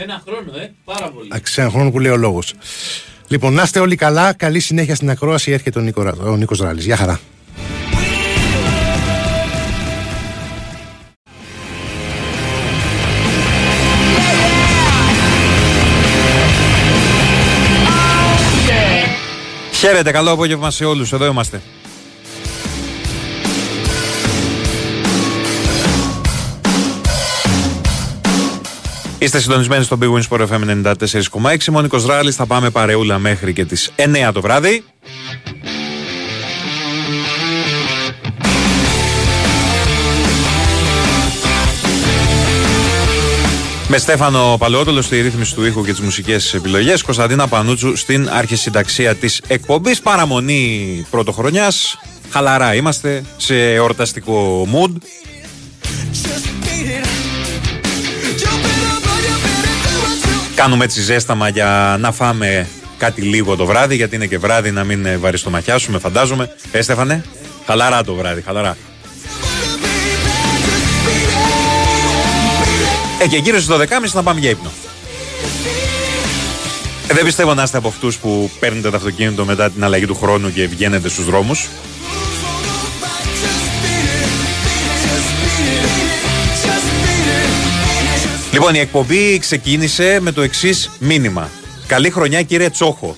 Ένα χρόνο, ε, πάρα πολύ. Εντάξει, ένα χρόνο που λέει ο λόγος. Λοιπόν, να είστε όλοι καλά. Καλή συνέχεια στην ακρόαση. Έρχεται ο Νίκο, ο Νίκος Ράλης. Γεια χαρά. Χαίρετε, καλό απόγευμα σε όλους, εδώ είμαστε. Είστε συντονισμένοι στο Big Wins Sport FM 94,6. Μόνικος Ράλης, θα πάμε παρεούλα μέχρι και τις 9 το βράδυ. Με Στέφανο Παλαιότολο στη ρύθμιση του ήχου και τις μουσικές επιλογές. Κωνσταντίνα Πανούτσου στην αρχισυνταξία της εκπομπής. Παραμονή πρωτοχρονιάς. Χαλαρά είμαστε σε εορταστικό mood. Κάνουμε έτσι ζέσταμα για να φάμε κάτι λίγο το βράδυ, γιατί είναι και βράδυ να μην βαριστομαχιάσουμε, φαντάζομαι. Ε, Στέφανε, χαλαρά το βράδυ, χαλαρά. Ε, και γύρω στις 12.30 να πάμε για ύπνο. Ε, δεν πιστεύω να είστε από αυτούς που παίρνετε το αυτοκίνητο μετά την αλλαγή του χρόνου και βγαίνετε στους δρόμους. Λοιπόν, η εκπομπή ξεκίνησε με το εξής μήνυμα. Καλή χρονιά, κύριε Τσόχο.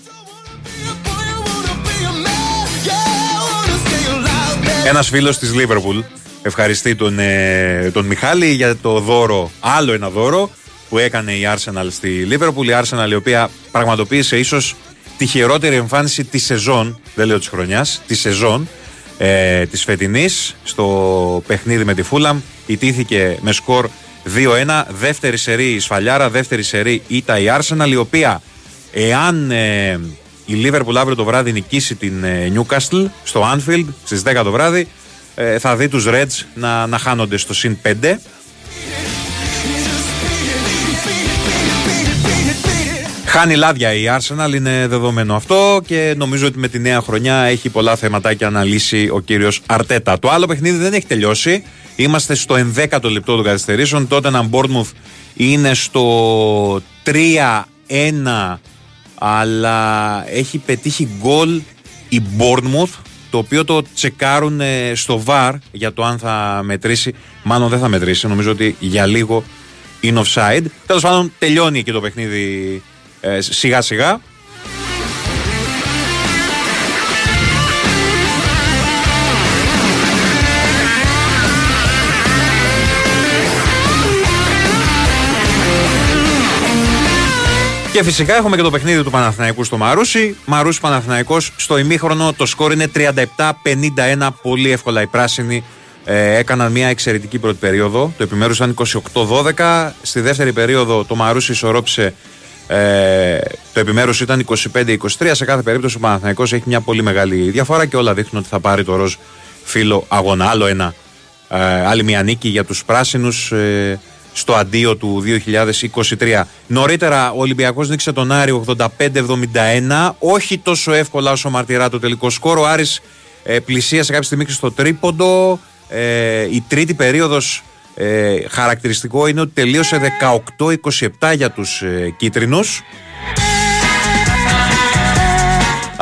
Ένας φίλος της Λίβερπουλ ευχαριστεί τον, ε, τον Μιχάλη για το δώρο, άλλο ένα δώρο που έκανε η Arsenal στη Λίβερπουλ. Η Arsenal η οποία πραγματοποίησε ίσως τη χειρότερη εμφάνιση της σεζόν, δεν λέω της χρονιάς, της σεζόν ε, της φετινής στο παιχνίδι με τη Φούλαμ. Ιτήθηκε με σκορ 2-1, δεύτερη σερή η Σφαλιάρα, δεύτερη σερή ήττα η Arsenal η οποία εάν ε, η Liverpool αύριο το βράδυ νικήσει την ε, Newcastle στο Anfield στις 10 το βράδυ ε, θα δει τους Reds να, να χάνονται στο συν 5 Χάνει λάδια η Arsenal, είναι δεδομένο αυτό και νομίζω ότι με τη νέα χρονιά έχει πολλά θεματάκια να λύσει ο κύριος Αρτέτα. Το άλλο παιχνίδι δεν έχει τελειώσει. Είμαστε στο 11ο λεπτό των καθυστερήσεων. Τότε ένα Bournemouth είναι στο 3-1 αλλά έχει πετύχει γκολ η Bournemouth το οποίο το τσεκάρουν στο VAR για το αν θα μετρήσει. Μάλλον δεν θα μετρήσει. Νομίζω ότι για λίγο είναι offside. Τέλος πάντων, τελειώνει και το παιχνίδι ε, σιγά σιγά. Και φυσικά έχουμε και το παιχνίδι του Παναθηναϊκού στο Μαρούσι. Μαρούσι Παναθηναϊκός στο ημίχρονο το σκόρ είναι 37-51. Πολύ εύκολα οι πράσινοι ε, έκαναν μια εξαιρετική πρώτη περίοδο. Το επιμέρου ήταν 28-12. Στη δεύτερη περίοδο το Μαρούσι ισορρόπησε. Ε, το επιμέρους ήταν 25-23. Σε κάθε περίπτωση ο Παναθηναϊκός έχει μια πολύ μεγάλη διαφορά και όλα δείχνουν ότι θα πάρει το ροζ φύλλο αγώνα. Άλλο ένα. Ε, άλλη μια νίκη για τους πράσινους. Ε, στο αντίο του 2023. Νωρίτερα ο Ολυμπιακός νίκησε τον Άρη 85-71, όχι τόσο εύκολα όσο μαρτυρά το τελικό σκόρο. Ο Άρης ε, πλησίασε κάποια στιγμή και στο τρίποντο. Ε, η τρίτη περίοδος ε, χαρακτηριστικό είναι ότι τελείωσε 18-27 για τους ε, κίτρινους.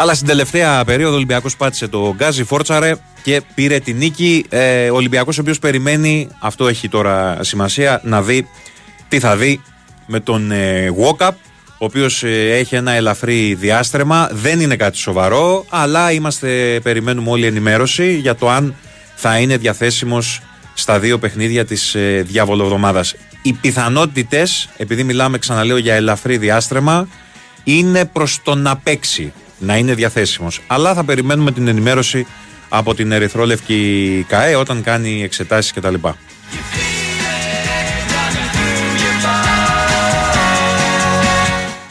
Αλλά στην τελευταία περίοδο ο Ολυμπιακός πάτησε το γκάζι, φόρτσαρε και πήρε τη νίκη. Ε, ο Ολυμπιακός ο οποίος περιμένει, αυτό έχει τώρα σημασία, να δει τι θα δει με τον ε, Walkup, ο οποίος ε, έχει ένα ελαφρύ διάστρεμα. Δεν είναι κάτι σοβαρό, αλλά είμαστε, περιμένουμε όλη ενημέρωση για το αν θα είναι διαθέσιμος στα δύο παιχνίδια της ε, διαβολοβδομάδας. Οι πιθανότητες, επειδή μιλάμε ξαναλέω για ελαφρύ διάστρεμα, είναι προς το να παίξει να είναι διαθέσιμος. Αλλά θα περιμένουμε την ενημέρωση από την Ερυθρόλευκη ΚΑΕ όταν κάνει εξετάσεις κτλ.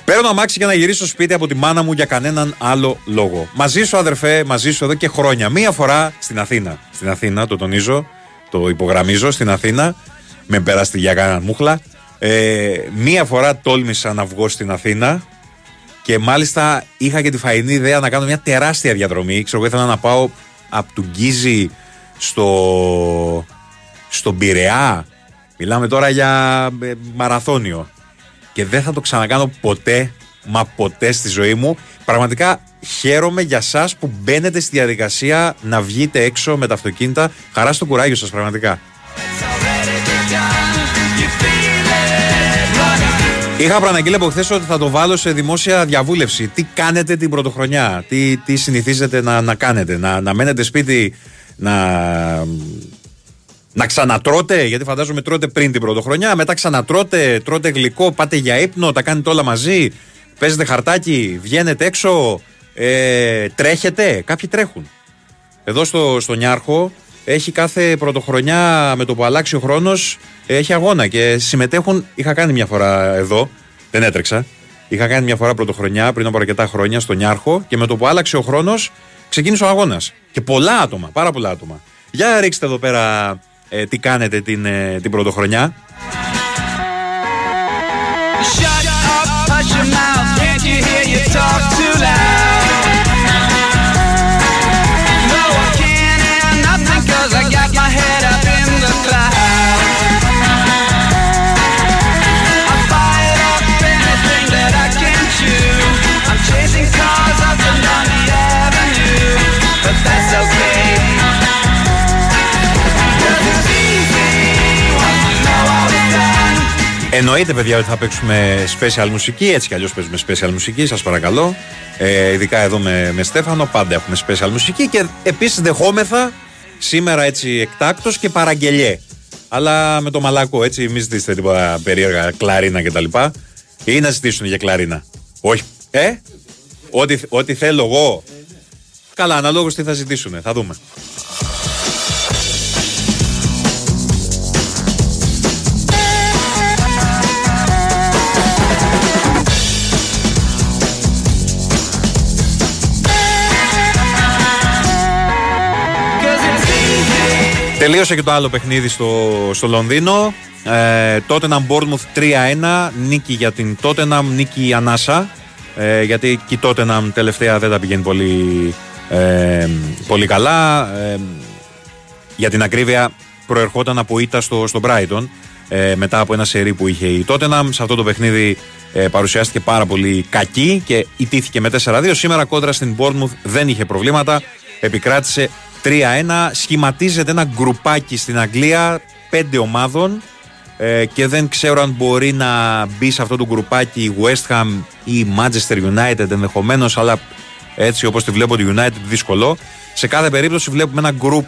Παίρνω αμάξι για να γυρίσω στο σπίτι από τη μάνα μου για κανέναν άλλο λόγο. Μαζί σου, αδερφέ, μαζί σου εδώ και χρόνια. Μία φορά στην Αθήνα. Στην Αθήνα, το τονίζω, το υπογραμμίζω, στην Αθήνα. Με περάστη για κανέναν μούχλα. Ε, μία φορά τόλμησα να βγω στην Αθήνα και μάλιστα είχα και τη φαϊνή ιδέα να κάνω μια τεράστια διαδρομή. Ξέρω, εγώ ήθελα να πάω από του Γκίζη στο, στον Πειραιά. Μιλάμε τώρα για ε, μαραθώνιο. και δεν θα το ξανακάνω ποτέ, μα ποτέ στη ζωή μου. Πραγματικά χαίρομαι για σας που μπαίνετε στη διαδικασία να βγείτε έξω με τα αυτοκίνητα. Χαρά στο κουράγιο σας πραγματικά. Είχα προαναγγείλει από χθες ότι θα το βάλω σε δημόσια διαβούλευση. Τι κάνετε την πρωτοχρονιά, τι, τι συνηθίζετε να, να κάνετε, να, να μένετε σπίτι, να, να ξανατρώτε, γιατί φαντάζομαι τρώτε πριν την πρωτοχρονιά, μετά ξανατρώτε, τρώτε γλυκό, πάτε για ύπνο, τα κάνετε όλα μαζί, παίζετε χαρτάκι, βγαίνετε έξω, ε, τρέχετε; Κάποιοι τρέχουν. Εδώ στο, στο Νιάρχο έχει κάθε πρωτοχρονιά με το που αλλάξει ο χρόνος, έχει αγώνα και συμμετέχουν. Είχα κάνει μια φορά εδώ, δεν έτρεξα. Είχα κάνει μια φορά πρωτοχρονιά πριν από αρκετά χρόνια στο Νιάρχο και με το που άλλαξε ο χρόνος ξεκίνησε ο αγώνας. Και πολλά άτομα, πάρα πολλά άτομα. Για ρίξτε εδώ πέρα ε, τι κάνετε την, ε, την πρωτοχρονιά. Εννοείται, παιδιά, ότι θα παίξουμε special μουσική. Έτσι κι αλλιώς παίζουμε special μουσική, σας παρακαλώ. Ε, ειδικά εδώ με, με Στέφανο, πάντα έχουμε special μουσική. Και επίσης δεχόμεθα σήμερα έτσι εκτάκτος και παραγγελιέ. Αλλά με το μαλάκο, έτσι, μην ζητήσετε τίποτα περίεργα κλαρίνα κτλ. Ή να ζητήσουν για κλαρίνα. Όχι. Ε, ό,τι, ό,τι θέλω εγώ. Καλά, αναλόγως τι θα ζητήσουν. Θα δούμε. Τελείωσε και το άλλο παιχνίδι στο, στο Λονδίνο. Ε, Tottenham Bournemouth 3-1. Νίκη για την Tottenham, νίκη ανάσα. Ε, γιατί και η Tottenham τελευταία δεν τα πηγαίνει πολύ, ε, πολύ καλά. Ε, για την ακρίβεια προερχόταν από ήττα στο, στο Brighton ε, μετά από ένα σερί που είχε η Tottenham. Σε αυτό το παιχνίδι ε, παρουσιάστηκε πάρα πολύ κακή και ιτήθηκε με 4-2. Σήμερα κόντρα στην Bournemouth δεν είχε προβλήματα. Επικράτησε 3-1. Σχηματίζεται ένα γκρουπάκι στην Αγγλία πέντε ομάδων ε, και δεν ξέρω αν μπορεί να μπει σε αυτό το γκρουπάκι η West Ham ή η Manchester United ενδεχομένως, αλλά έτσι όπως τη βλέπω τη United δύσκολο. Σε κάθε περίπτωση βλέπουμε ένα γκρουπ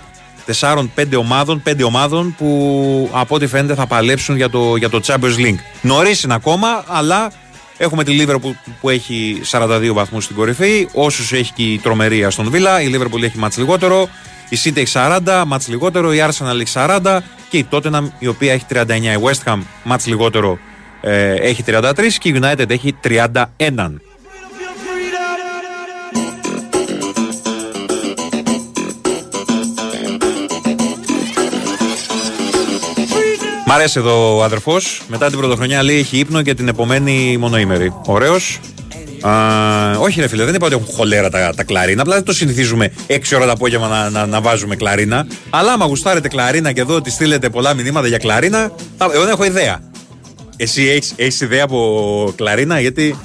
4-5 ομάδων, 5 ομάδων που από ό,τι φαίνεται θα παλέψουν για το, για το Champions League. Νωρίς είναι ακόμα, αλλά Έχουμε τη Liverpool που έχει 42 βαθμούς στην κορυφή. Όσους έχει και η τρομερή στον Βίλα. Η Liverpool έχει μάτς λιγότερο. Η City έχει 40, μάτς λιγότερο. Η Arsenal έχει 40 και η Tottenham η οποία έχει 39. Η West Ham μάτς λιγότερο ε, έχει 33 και η United έχει 31. Μ' αρέσει εδώ ο αδερφός. Μετά την πρωτοχρονιά λέει έχει ύπνο και την επομένη μονοήμερη. Ωραίος. Όχι, ρε φίλε, δεν είπα ότι έχουν χολέρα τα, τα κλαρίνα. Απλά δεν το συνηθίζουμε 6 ώρα το απόγευμα να, να, να, βάζουμε κλαρίνα. Αλλά άμα γουστάρετε κλαρίνα και εδώ ότι στείλετε πολλά μηνύματα για κλαρίνα, εγώ δεν έχω ιδέα. Εσύ έχεις ιδέα από κλαρίνα, γιατί.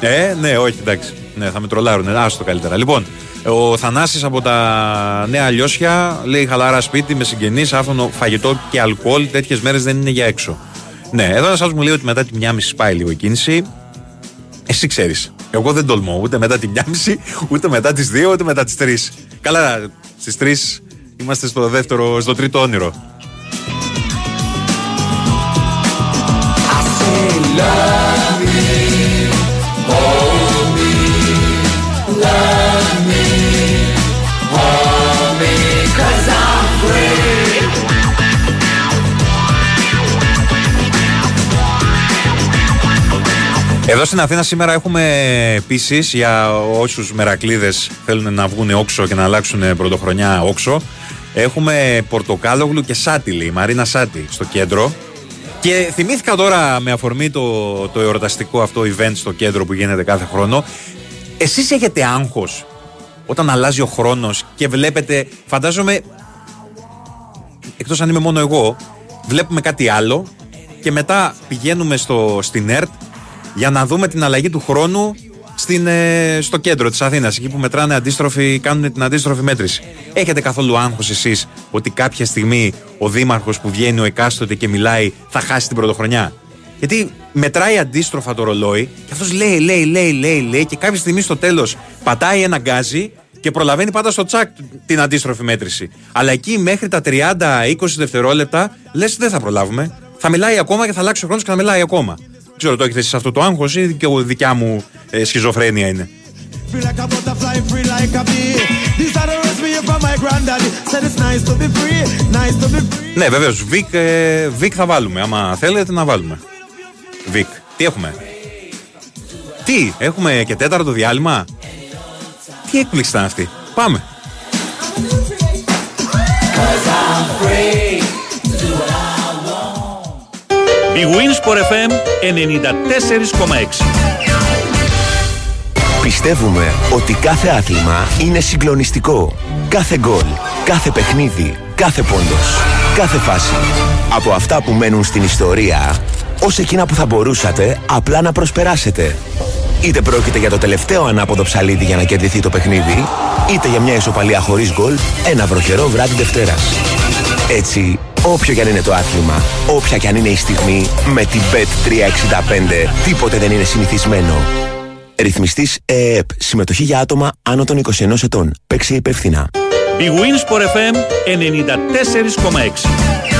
Ε, ναι, όχι, εντάξει. Ναι, θα με τρολάρουν. Άστο καλύτερα. Λοιπόν, ο Θανάσης από τα Νέα Λιώσια λέει χαλαρά σπίτι με συγγενείς, άφωνο φαγητό και αλκοόλ. Τέτοιες μέρες δεν είναι για έξω. Ναι, εδώ ένας άλλος μου λέει ότι μετά τη μία μισή πάει λίγο η κίνηση. Εσύ ξέρεις. Εγώ δεν τολμώ ούτε μετά τη μία μισή, ούτε μετά τις δύο, ούτε μετά τις τρεις. Καλά, στις τρεις είμαστε στο δεύτερο, στο τρίτο όνειρο. Εδώ στην Αθήνα σήμερα έχουμε επίσης για όσους μερακλείδες θέλουν να βγουν όξο και να αλλάξουν πρωτοχρονιά όξο. Έχουμε Πορτοκάλογλου και Σάτιλη, η Μαρίνα Σάτι στο κέντρο. Και θυμήθηκα τώρα με αφορμή το, το εορταστικό αυτό event στο κέντρο που γίνεται κάθε χρόνο. Εσείς έχετε άγχος όταν αλλάζει ο χρόνος και βλέπετε, φαντάζομαι, εκτός αν είμαι μόνο εγώ, βλέπουμε κάτι άλλο και μετά πηγαίνουμε στο, στην ΕΡΤ για να δούμε την αλλαγή του χρόνου στην, ε, στο κέντρο της Αθήνας, εκεί που μετράνε αντίστροφη, κάνουν την αντίστροφη μέτρηση. Έχετε καθόλου άγχος εσείς ότι κάποια στιγμή ο Δήμαρχος που βγαίνει ο εκάστοτε και μιλάει θα χάσει την πρωτοχρονιά; Γιατί μετράει αντίστροφα το ρολόι και αυτός λέει, λέει, λέει, λέει, λέει και κάποια στιγμή στο τέλος πατάει ένα γκάζι και προλαβαίνει πάντα στο τσακ την αντίστροφη μέτρηση. Αλλά εκεί μέχρι τα 30-20 δευτερόλεπτα λες δεν θα προλάβουμε. Θα μιλάει ακόμα και θα αλλάξει ο χρόνος και θα μιλάει ακόμα. Δεν ξέρω, το έχετε εσεί αυτό το άγχος ή και δικιά μου ε, σχιζοφρένεια είναι; Ναι, βεβαίως. Βικ, ε, Βικ θα βάλουμε. Άμα θέλετε να βάλουμε. Βικ. Τι έχουμε; Τι, έχουμε και τέταρτο διάλειμμα; Τι έκπληξη ήταν αυτή. Πάμε. Η Winsport FM 94,6 Πιστεύουμε ότι κάθε άθλημα είναι συγκλονιστικό. Κάθε γκολ, κάθε παιχνίδι, κάθε πόντος, κάθε φάση. Από αυτά που μένουν στην ιστορία, ως εκείνα που θα μπορούσατε απλά να προσπεράσετε. Είτε πρόκειται για το τελευταίο ανάποδο ψαλίδι για να κερδιθεί το παιχνίδι, είτε για μια ισοπαλία χωρίς γκολ ένα βροχερό βράδυ Δευτέρας. Έτσι, όποιο κι αν είναι το άθλημα, όποια κι αν είναι η στιγμή, με την Bet365 τίποτε δεν είναι συνηθισμένο. Ρυθμιστής ΕΕΠ. Συμμετοχή για άτομα άνω των 21 ετών. Παίξει υπεύθυνα. Η Winsport FM 94,6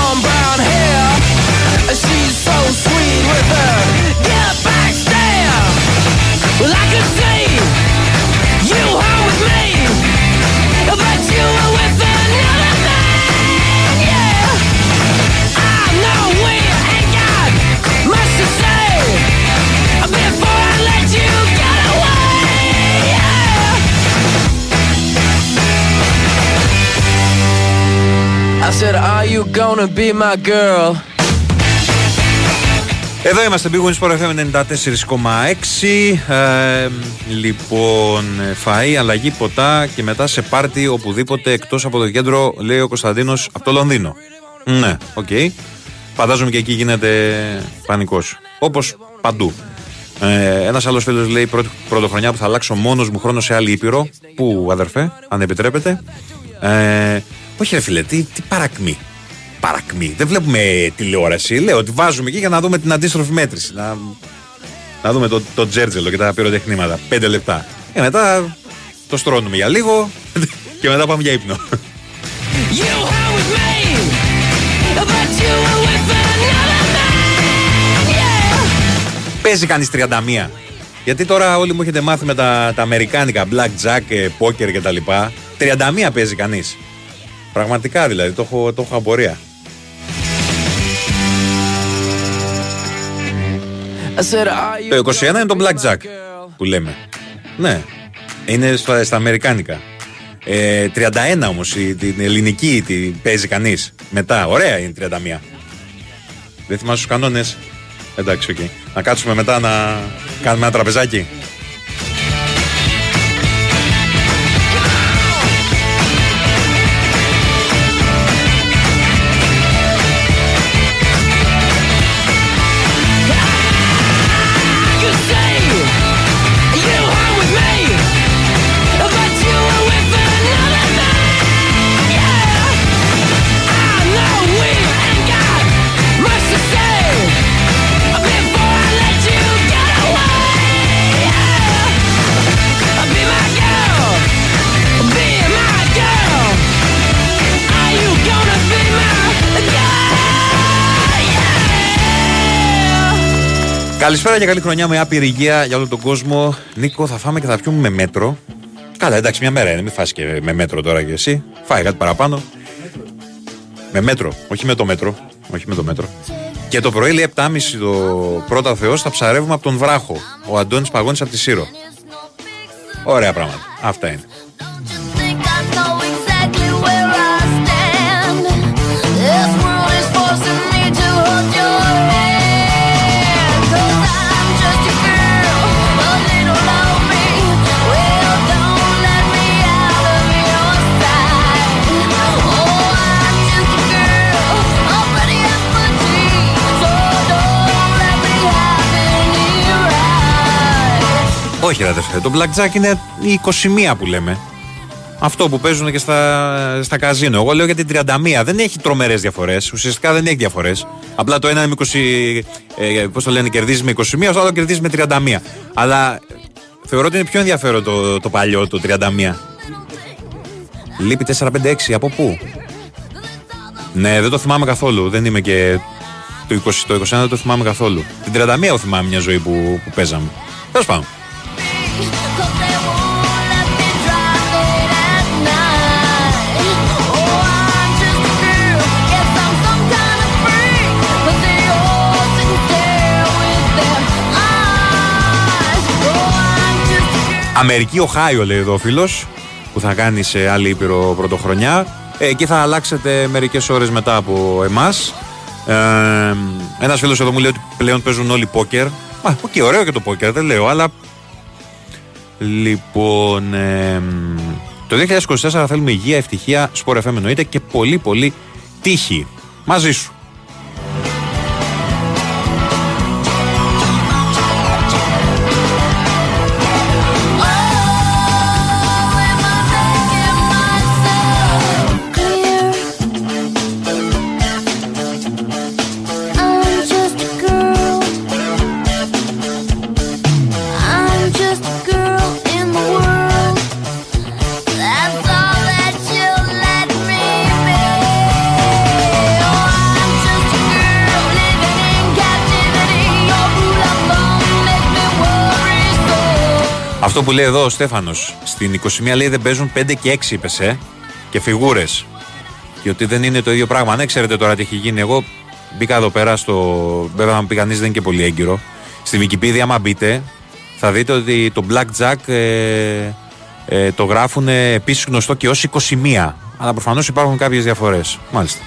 said, Are you gonna be my girl? Εδώ είμαστε bwin Σπορ FM 94,6 ε, Λοιπόν, φαΐ, αλλαγή, ποτά και μετά σε πάρτι οπουδήποτε εκτός από το κέντρο λέει ο Κωνσταντίνος από το Λονδίνο Ναι, OK okay. Φαντάζομαι και εκεί γίνεται πανικός Όπως παντού ε, Ένας άλλος φίλος λέει: Πρώτη πρωτοχρονιά που θα αλλάξω μόνος μου χρόνο σε άλλη ήπειρο. Πού, αδερφέ, αν επιτρέπετε. Ε, όχι, ρε φίλε, τι, τι παρακμή. Παρακμή. Δεν βλέπουμε τηλεόραση. Λέω ότι βάζουμε εκεί για να δούμε την αντίστροφη μέτρηση. Να, να δούμε το, το τζέρτζελο και τα πυροτεχνήματα. Πέντε λεπτά. Και μετά το στρώνουμε για λίγο και μετά πάμε για ύπνο. Παίζει κανείς 31. Γιατί τώρα όλοι μου έχετε μάθει με τα, τα αμερικάνικα, blackjack, poker κτλ. 31 παίζει κανείς. Πραγματικά δηλαδή, το έχω, το έχω απορία. Το 21 είναι το Blackjack που λέμε. Ναι, είναι στα, στα Αμερικάνικα. Ε, 31 όμως την ελληνική την παίζει κανείς. Μετά, ωραία είναι 31. Δεν θυμάσαι τους κανόνες. Εντάξει, OK. Okay. Να κάτσουμε μετά να κάνουμε ένα τραπεζάκι. Καλησπέρα και καλή χρονιά με άπειρη υγεία για όλο τον κόσμο. Νίκο, θα φάμε και θα πιούμε με μέτρο. Καλά, εντάξει, μια μέρα είναι. Μην φας και με μέτρο τώρα και εσύ. Φάει κάτι παραπάνω. Με μέτρο, όχι με το μέτρο. Όχι με το μέτρο. Και το πρωί λέει 7.30 το πρώτα Θεός θα ψαρεύουμε από τον Βράχο. Ο Αντώνης Παγώνης από τη Σύρο. Ωραία πράγματα. Αυτά είναι. Όχι, ρε αδερφέ. Το blackjack είναι η 21 που λέμε. Αυτό που παίζουν και στα, στα καζίνο. Εγώ λέω για την 31. Δεν έχει τρομερές διαφορές. Ουσιαστικά δεν έχει διαφορές. Απλά το ένα είναι με 20. Ε, Πώς το λένε, κερδίζει με 21, το άλλο κερδίζει με 31. Αλλά θεωρώ ότι είναι πιο ενδιαφέρον το, το παλιό, το 31. Λείπει 4-5-6. Από πού; Ναι, δεν το θυμάμαι καθόλου. Δεν είμαι και. Το 20, το 21 δεν το θυμάμαι καθόλου. Την 31 εγώ θυμάμαι μια ζωή που, που παίζαμε. Τέλος πάντων. Αμερική Οχάιο λέει εδώ ο φίλος που θα κάνει σε άλλη ήπειρο πρωτοχρονιά. Ε, εκεί θα αλλάξετε μερικές ώρες μετά από εμάς. Ε, Ένας φίλος εδώ μου λέει ότι πλέον παίζουν όλοι πόκερ. Μα, οκ, ωραίο και το πόκερ, δεν λέω, αλλά. Λοιπόν. ε, το 2024 θέλουμε υγεία, ευτυχία, Σπορ FM εννοείται και πολύ πολύ τύχη. Μαζί σου. Αυτό που λέει εδώ ο Στέφανος. Στην 21 λέει δεν παίζουν 5 και 6, είπες, ε, και φιγούρες. Και ότι δεν είναι το ίδιο πράγμα. Αν ξέρετε τώρα τι έχει γίνει, εγώ μπήκα εδώ πέρα στο. Βέβαια, αν πει κανείς δεν είναι και πολύ έγκυρο. Στη Wikipedia, άμα μπείτε, θα δείτε ότι το Blackjack ε, ε, το γράφουν επίσης γνωστό και ως 21. Αλλά προφανώς υπάρχουν κάποιες διαφορές. Μάλιστα.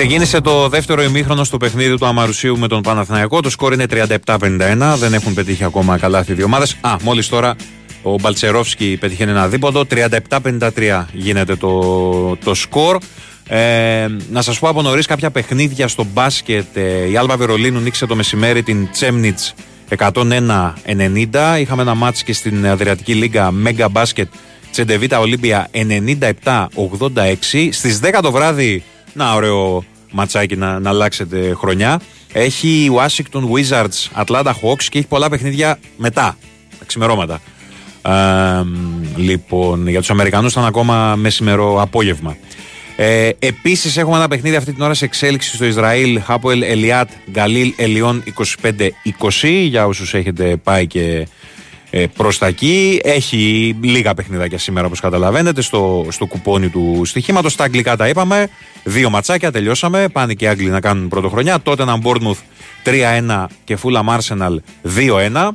Ξεκίνησε το δεύτερο ημίχρονο στο παιχνίδι του Αμαρουσίου με τον Παναθηναϊκό. Το σκόρ είναι 37-51. Δεν έχουν πετύχει ακόμα καλά οι δύο ομάδες. Α, μόλις τώρα ο Μπαλτσερόφσκι πετύχαινε ένα δίποτο. 37-53 γίνεται το, το σκορ. Ε, να σας πω από νωρίς κάποια παιχνίδια στο μπάσκετ. Ε, η Άλβα Βερολίνου νίξε το μεσημέρι την Τσέμνιτς 101-90. Είχαμε ένα μάτς και στην Αδριατική Λίγκα Μέγκα Μπάσκετ Τσεντεβίτα Ολύμπια 97-86. Στις 10 το βράδυ, να ωραίο ματσάκι να, να αλλάξετε χρονιά. Έχει η Washington Wizards Atlanta Hawks και έχει πολλά παιχνίδια μετά, τα ξημερώματα. Ε, λοιπόν, για τους Αμερικανούς ήταν ακόμα μεσημερό απόγευμα. Ε, Επίσης, έχουμε ένα παιχνίδι αυτή την ώρα σε εξέλιξη στο Ισραήλ. Χάποελ Ελιάτ Γκαλίλ Ελιών 25-20. Για όσους έχετε πάει και ε, προς τα εκεί. Έχει λίγα παιχνιδάκια σήμερα, όπως καταλαβαίνετε, στο, στο κουπόνι του στοιχήματος. Στα αγγλικά τα είπαμε. Δύο ματσάκια, τελειώσαμε. Πάνε και οι Άγγλοι να κάνουν πρωτοχρονιά. Τότε ένα Bournemouth 3-1 και Fulham Arsenal 2-1.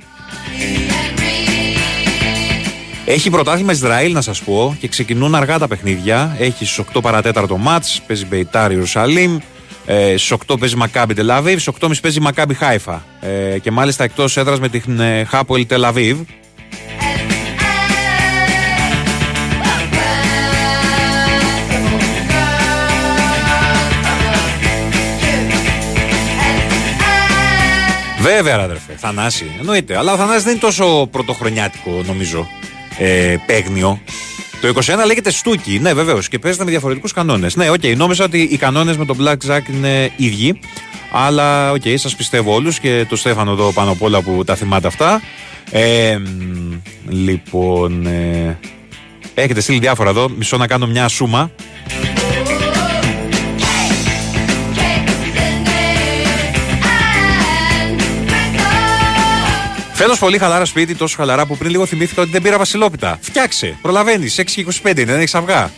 Έχει πρωτάθλημα Ισραήλ να σας πω και ξεκινούν αργά τα παιχνίδια. Έχει στις 8 παρατέταρτο μάτς, παίζει Μπεϊτάρ Ιερουσαλήμ. Ε, στι 8 παίζει Μακάμπι Τελαβίβ, στι 8.30 παίζει Μακάμπι Χάιφα. Ε, και μάλιστα εκτός έδρας με την ε, Χάποελ Τελαβίβ. Βέβαια, ρε αδερφέ, Θανάση. Εννοείται. Αλλά ο Θανάσης δεν είναι τόσο πρωτοχρονιάτικο, νομίζω, ε, παίγνιο. Το Το 21 λέγεται Στούκι, ναι, βεβαίως, και παίζεται με διαφορετικούς κανόνες. Ναι, οκ, νόμιζα ότι οι κανόνες με τον Black Jack είναι ίδιοι. Αλλά, OK, okay, σας πιστεύω όλους και το Στέφανο εδώ πάνω απ' όλα που τα θυμάται αυτά. Ε, μ, λοιπόν. Ε, έχετε στείλει διάφορα εδώ. Μισό να κάνω μια σούμα. Φέτος πολύ χαλάρα σπίτι, τόσο χαλαρά που πριν λίγο θυμήθηκα ότι δεν πήρα βασιλόπιτα. Φτιάξε, προλαβαίνεις. 6 και 25 είναι, δεν έχεις αυγά.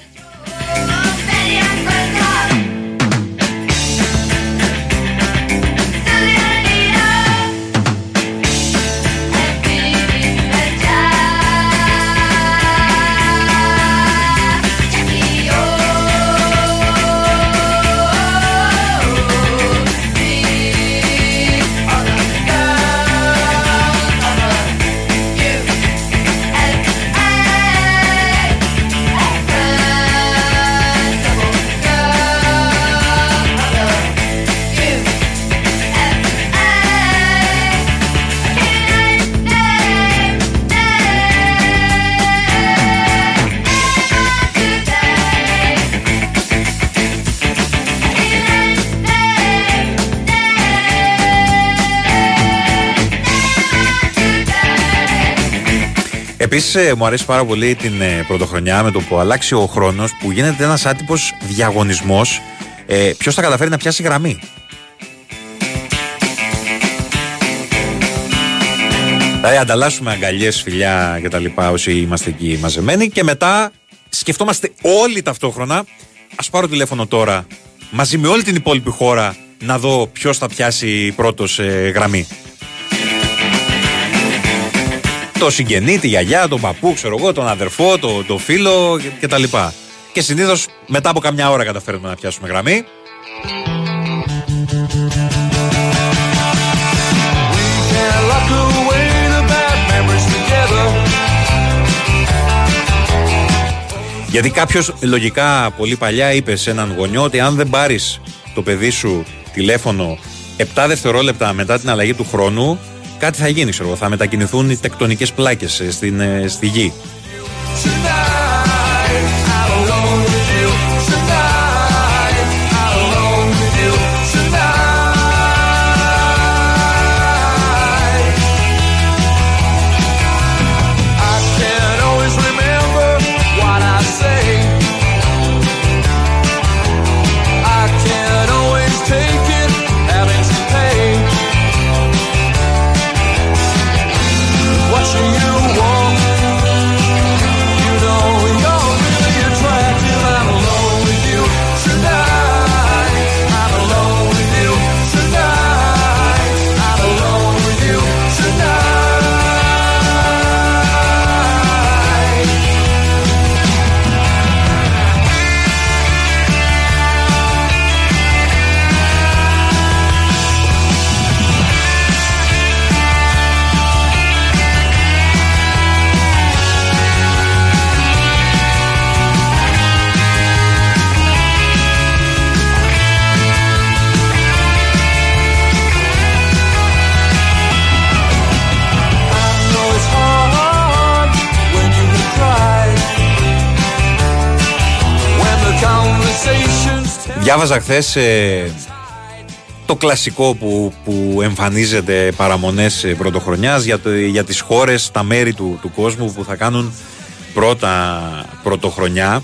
Επίσης, μου αρέσει πάρα πολύ την ε, πρωτοχρονιά με το που αλλάξει ο χρόνος που γίνεται ένας άτυπος διαγωνισμός. Ε, Ποιος θα καταφέρει να πιάσει γραμμή. Δηλαδή, ανταλλάσσουμε αγκαλιές, φιλιά κτλ. όσοι είμαστε εκεί μαζεμένοι και μετά σκεφτόμαστε όλοι ταυτόχρονα. Α πάρω τηλέφωνο τώρα μαζί με όλη την υπόλοιπη χώρα να δω ποιος θα πιάσει πρώτος γραμμή. Το συγγενή, τη γιαγιά, τον παππού, ξέρω εγώ, τον αδερφό, το, το φίλο κτλ. Και συνήθως μετά από καμιά ώρα καταφέρουμε να πιάσουμε γραμμή. Can't lock away the bad memories together. Γιατί κάποιος λογικά πολύ παλιά είπε σε έναν γονιό ότι αν δεν πάρεις το παιδί σου τηλέφωνο 7 δευτερόλεπτα μετά την αλλαγή του χρόνου, κάτι θα γίνει, ξέρω εγώ. Θα μετακινηθούν οι τεκτονικές πλάκες στην, ε, στη γη. Διάβαζα χθες το κλασικό που, που εμφανίζεται παραμονές ε, πρωτοχρονιάς για, το, για τις χώρες, τα μέρη του, του κόσμου που θα κάνουν πρώτα πρωτοχρονιά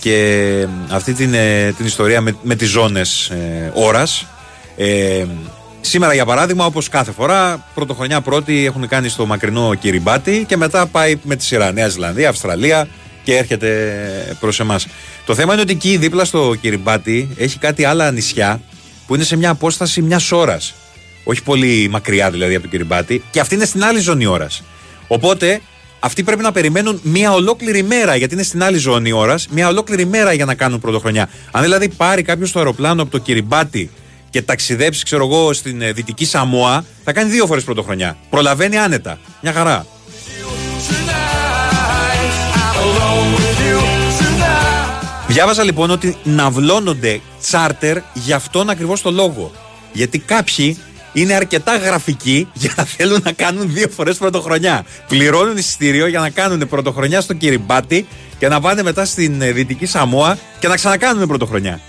και αυτή την, ε, την ιστορία με, με τις ζώνες ε, ώρας. Ε, σήμερα για παράδειγμα όπως κάθε φορά πρωτοχρονιά πρώτη έχουν κάνει στο μακρινό Κυριμπάτι και μετά πάει με τη σειρά Νέα Ζηλανδία, Αυστραλία και έρχεται προς εμάς. Το θέμα είναι ότι εκεί δίπλα στο Κυριμπάτι έχει κάτι άλλα νησιά που είναι σε μια απόσταση μιας ώρας. Όχι πολύ μακριά δηλαδή από το Κυριμπάτι και αυτή είναι στην άλλη ζώνη ώρας. Οπότε αυτοί πρέπει να περιμένουν μια ολόκληρη μέρα, γιατί είναι στην άλλη ζώνη ώρας, μια ολόκληρη μέρα για να κάνουν πρωτοχρονιά. Αν δηλαδή πάρει κάποιος το αεροπλάνο από το Κυριμπάτι και ταξιδέψει, ξέρω εγώ, στην ε, δυτική Σαμόα, θα κάνει δύο φορές πρωτοχρονιά. Προλαβαίνει άνετα. Μια χαρά. Διάβαζα λοιπόν ότι ναυλώνονται τσάρτερ για αυτόν ακριβώς το λόγο. Γιατί κάποιοι είναι αρκετά γραφικοί για να θέλουν να κάνουν δύο φορές πρωτοχρονιά. Πληρώνουν εισιτήριο για να κάνουν πρωτοχρονιά στο Κυριμπάτι και να πάνε μετά στην ε, Δυτική Σαμόα και να ξανακάνουν πρωτοχρονιά.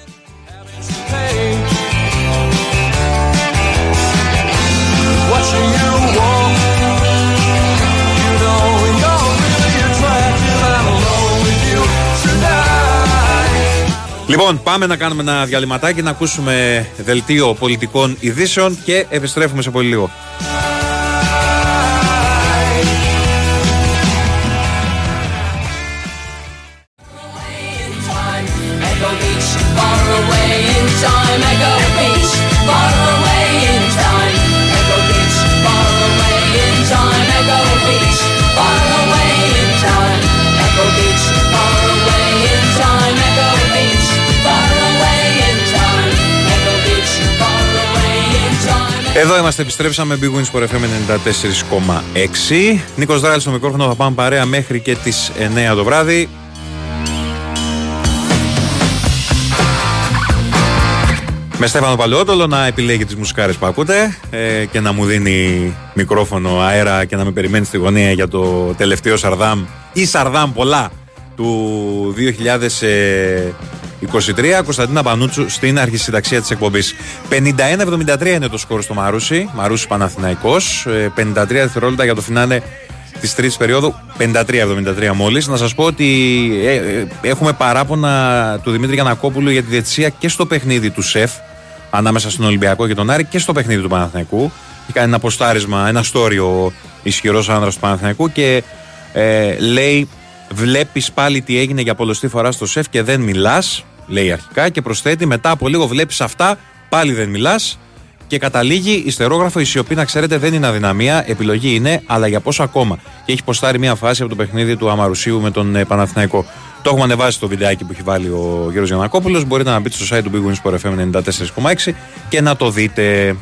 Λοιπόν, πάμε να κάνουμε ένα διαλυματάκι να ακούσουμε δελτίο πολιτικών ειδήσεων και επιστρέφουμε σε πολύ λίγο. Είμαστε, επιστρέψαμε. Big Wins for FM 94,6. Νίκος Δράλης στο μικρόφωνο, θα πάμε παρέα μέχρι και τις 9 το βράδυ. Με Στέφανο Παλαιότολο να επιλέγει τις μουσικάρες που ακούτε ε, και να μου δίνει μικρόφωνο αέρα και να με περιμένει στη γωνία για το τελευταίο Σαρδάμ ή Σαρδάμ πολλά του 2023. Κωνσταντίνα Πανούτσου στην αρχισυνταξία της εκπομπής. 51-73 είναι το σκορ στο Μαρούσι, Μαρούσι Παναθηναϊκός. Ε, 53 δευτερόλεπτα για το φινάλε της τρίτης περίοδου, 53-73 μόλις. Να σας πω ότι ε, ε, έχουμε παράπονα του Δημήτρη Γιανακόπουλου για τη διετησία και στο παιχνίδι του ΣΕΦ ανάμεσα στον Ολυμπιακό και τον Άρη και στο παιχνίδι του Παναθηναϊκού. Έχει κάνει ένα ποστάρισμα, ένα story ο ισχυρός άνδρας του Παναθηναϊκού και ε, λέει: Βλέπεις πάλι τι έγινε για πολλωστή φορά στο ΣΕΦ και δεν μιλάς. Λέει αρχικά και προσθέτει: Μετά από λίγο βλέπεις αυτά, πάλι δεν μιλάς. Και καταλήγει ιστερόγραφο η σιωπή, να ξέρετε, δεν είναι αδυναμία. Επιλογή είναι, αλλά για πόσο ακόμα. Και έχει ποστάρει μια φάση από το παιχνίδι του Αμαρουσίου με τον ε, Παναθηναϊκό. Το έχουμε ανεβάσει στο βιντεάκι που έχει βάλει ο Γιώργος Γιανακόπουλος. Μπορείτε να μπείτε στο site του Big Wings Sport FM 94,6 και να το δείτε.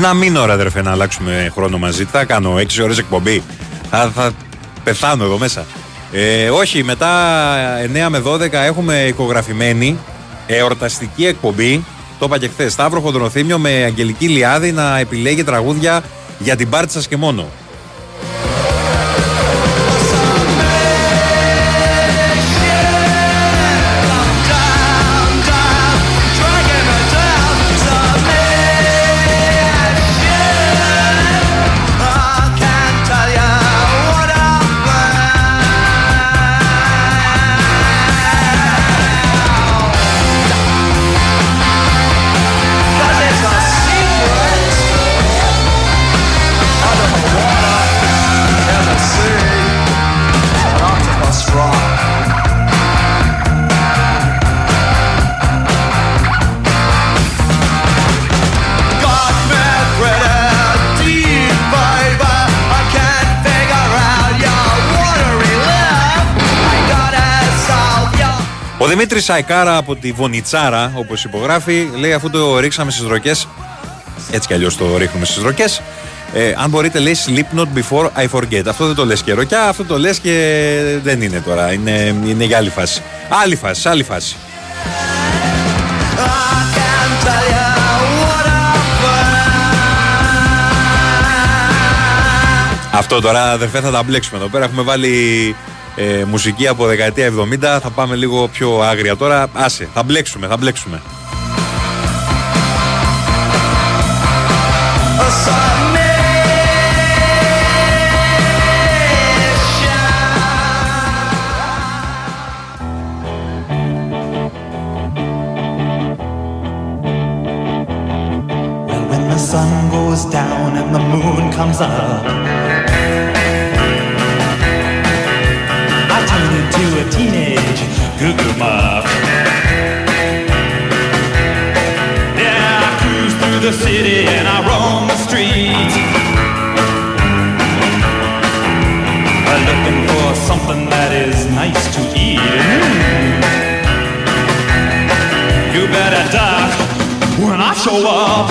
Τι να μείνω, ρε αδερφέ, να αλλάξουμε χρόνο μαζί. Τι θα κάνω, 6 ώρες εκπομπή. Θα, θα πεθάνω εδώ μέσα. Ε, όχι, μετά 9 με 12 έχουμε ηχογραφημένη εορταστική εκπομπή. Το είπα και χθες. Σταύρο Χοντροθύμιο με Αγγελική Λιάδη να επιλέγει τραγούδια για την πάρτι σας και μόνο. Δημήτρης Σαϊκάρα από τη Βονιτσάρα, όπως υπογράφει, λέει αφού το ρίξαμε στις ροκές. Έτσι κι αλλιώς το ρίχνουμε στις ροκές. Ε, αν μπορείτε, λέει sleep not before I forget. Αυτό δεν το λες και ροκιά, αυτό το λες και δεν είναι τώρα. Είναι, είναι για άλλη φάση. Άλλη φάση, άλλη φάση. Αυτό τώρα αδερφέ θα τα μπλέξουμε εδώ πέρα. Έχουμε βάλει ε, μουσική από δεκαετία 70. Θα πάμε λίγο πιο άγρια τώρα. Άσε, θα μπλέξουμε, θα μπλέξουμε. Well, when the sun goes down and the moon comes up, to a teenage goo-goo mop. Yeah, I cruise through the city and I roam the streets. Looking for something that is nice to eat. You better duck when I show up.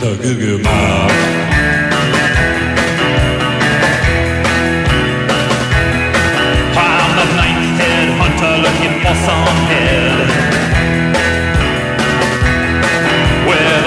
The Goo Goo Mop. on s'en Well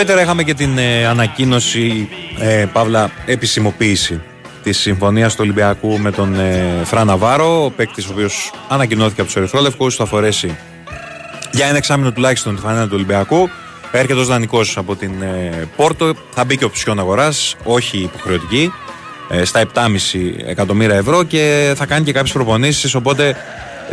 Νωρίτερα είχαμε και την ε, ανακοίνωση, ε, Παύλα, επισημοποίηση της συμφωνίας του Ολυμπιακού με τον ε, Φραν Ναβάρο, ο παίκτης ο οποίος ανακοινώθηκε από τους Ερυθρόλευκου, θα φορέσει για ένα εξάμεινο τουλάχιστον τη φανέλα του Ολυμπιακού. Έρχεται ως δανεικός από την ε, Πόρτο, θα μπει και οψιόν αγοράς, όχι υποχρεωτική, ε, στα 7,5 εκατομμύρια ευρώ και θα κάνει και κάποιες προπονήσεις. Οπότε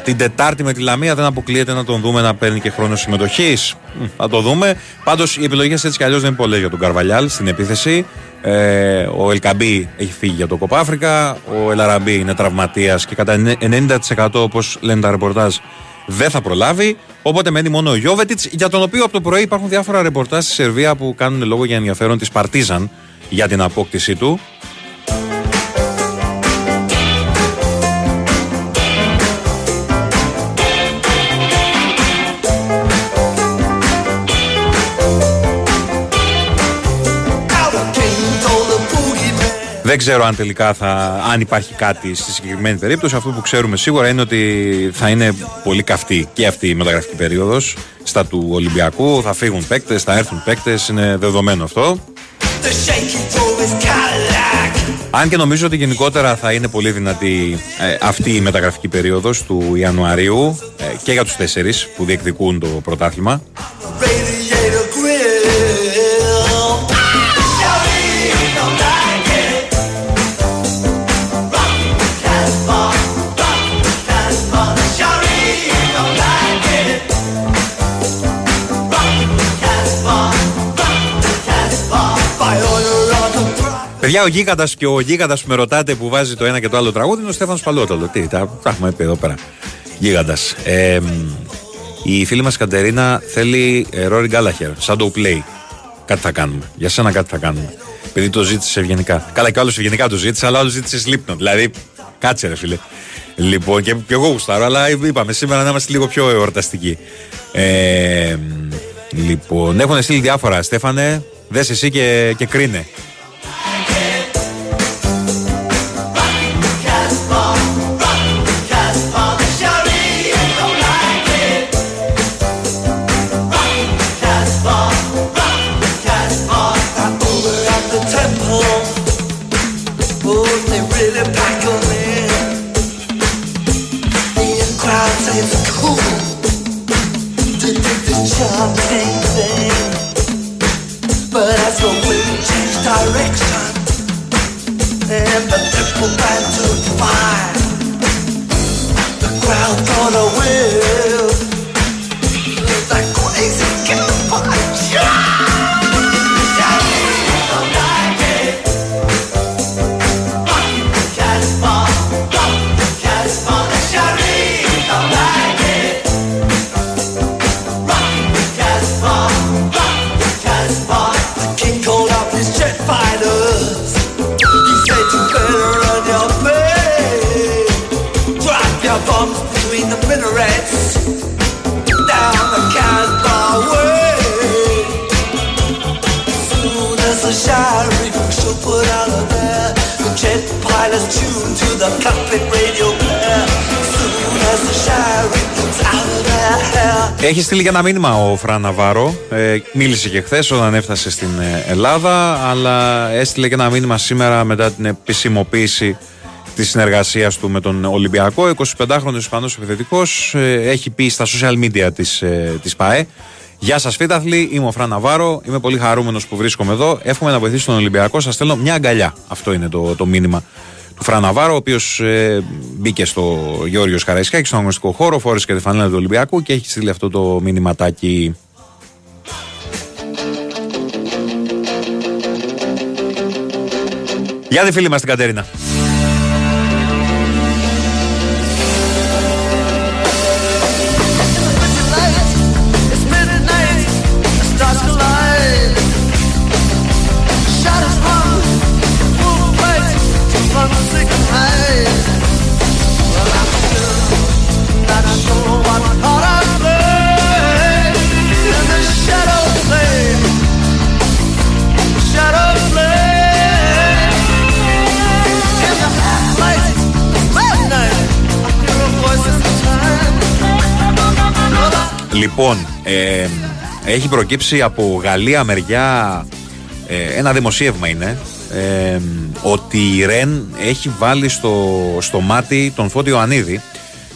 την Τετάρτη με τη Λαμία δεν αποκλείεται να τον δούμε να παίρνει και χρόνο συμμετοχής. Θα το δούμε. Πάντως οι επιλογές έτσι κι αλλιώς δεν είναι πολλές για τον Καρβαλιάλ στην επίθεση. Ε, ο Ελκαμπή έχει φύγει για το Κοπάφρικα. Ο Ελαραμπή είναι τραυματίας και κατά 90% όπως λένε τα ρεπορτάζ δεν θα προλάβει. Οπότε μένει μόνο ο Γιώβετιτς, για τον οποίο από το πρωί υπάρχουν διάφορα ρεπορτάζ στη Σερβία που κάνουν λόγο για ενδιαφέρον της Παρτίζαν για την απόκτησή του. Δεν ξέρω αν τελικά θα, αν υπάρχει κάτι στη συγκεκριμένη περίπτωση. Αυτό που ξέρουμε σίγουρα είναι ότι θα είναι πολύ καυτή και αυτή η μεταγραφική περίοδος στα του Ολυμπιακού. Θα φύγουν παίκτες, θα έρθουν παίκτες, είναι δεδομένο αυτό. Αν και νομίζω ότι γενικότερα θα είναι πολύ δυνατή ε, αυτή η μεταγραφική περίοδος του Ιανουαρίου ε, και για τους τέσσερις που διεκδικούν το πρωτάθλημα. Παιδιά, ο Γίγαντας και ο Γίγαντας που με ρωτάτε που βάζει το ένα και το άλλο τραγούδι είναι ο Στέφανος Παλόταλο. Τι, τα, τα έχουμε πει εδώ πέρα. Γίγαντας. Ε, η φίλη μας Κατερίνα θέλει ε, Ρόρι Γκάλαχερ, σαν το play. Κάτι θα κάνουμε. Για σένα κάτι θα κάνουμε. Επειδή το ζήτησε ευγενικά. Καλά, και άλλος ευγενικά το ζήτησε, αλλά άλλος ζήτησε Slipknot. Δηλαδή, κάτσε ρε φίλε. Λοιπόν, και, και εγώ γουστάρω, αλλά είπαμε σήμερα να είμαστε λίγο πιο εορταστικοί. Ε, λοιπόν, έχουν στείλει διάφορα. Στέφανε, δες εσύ και, και κρίνε. people went to fight. The crowd gonna win. Έχει στείλει και ένα μήνυμα ο Φραν Ναβάρο. Ε, μίλησε και χθες όταν έφτασε στην ε, Ελλάδα, αλλά έστειλε και ένα μήνυμα σήμερα μετά την επισημοποίηση της συνεργασίας του με τον Ολυμπιακό. 25χρονο Ισπανός επιθετικός έχει πει στα social media της της ΠΑΕ. Γεια σας, Φίλαθλοι. Είμαι ο Φραν Ναβάρο. Είμαι πολύ χαρούμενος που βρίσκομαι εδώ. Εύχομαι να βοηθήσω τον Ολυμπιακό. Σας στέλνω μια αγκαλιά. Αυτό είναι το, το μήνυμα του Φραν Ναβάρο, ο οποίος ε, μπήκε στο Γεώργιο Καραϊσκάκη, στον αγωνιστικό χώρο, φόρεσε και τη φανέλα του Ολυμπιακού και έχει στείλει αυτό το μήνυματάκι. Γεια τη φίλη μας την Κατέρινα. Λοιπόν, ε, έχει προκύψει από Γαλλία μεριά ε, ένα δημοσίευμα είναι ε, ότι η Ρεν έχει βάλει στο, στο μάτι τον Φώτη Ιωαννίδη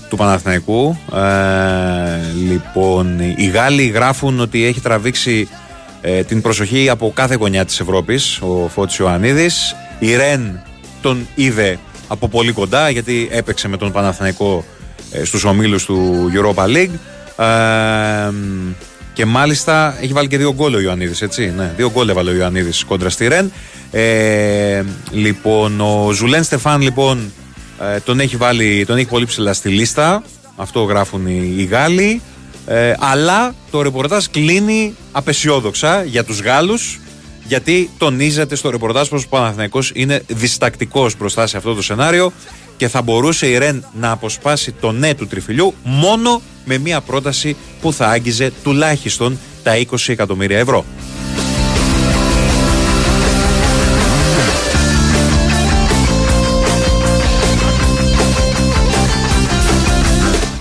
του Παναθηναϊκού. Ε, λοιπόν, οι Γάλλοι γράφουν ότι έχει τραβήξει ε, την προσοχή από κάθε γωνιά της Ευρώπης ο Φώτης Ιωαννίδης. Η Ρεν τον είδε από πολύ κοντά γιατί έπαιξε με τον Παναθηναϊκό ε, στους ομίλους του Europa League. Ε, και μάλιστα έχει βάλει και δύο γκολ ο Ιωαννίδης, έτσι. Ναι, δύο γκολ έβαλε ο Ιωαννίδης κόντρα στη Ρεν. Ε, λοιπόν, ο Ζουλέν Στεφάν, λοιπόν, ε, τον έχει βάλει, τον έχει πολύ ψηλά στη λίστα. Αυτό γράφουν οι, οι Γάλλοι. Ε, αλλά το ρεπορτάζ κλείνει απεσιόδοξα για τους Γάλλους γιατί τονίζεται στο ρεπορτάζ πως ο Παναθηναϊκός είναι διστακτικός μπροστά σε αυτό το σενάριο και θα μπορούσε η Ρεν να αποσπάσει το ναι του τριφυλιού μόνο με μια πρόταση που θα άγγιζε τουλάχιστον τα 20 εκατομμύρια ευρώ.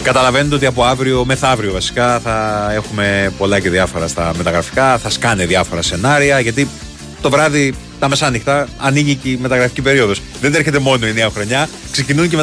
Καταλαβαίνετε ότι από αύριο, μεθαύριο βασικά, θα έχουμε πολλά και διάφορα στα μεταγραφικά. Θα σκάνε διάφορα σενάρια, γιατί το βράδυ, τα μεσάνυχτα, ανοίγει και η μεταγραφική περίοδος. Δεν έρχεται μόνο η νέα χρονιά, ξεκινούν και οι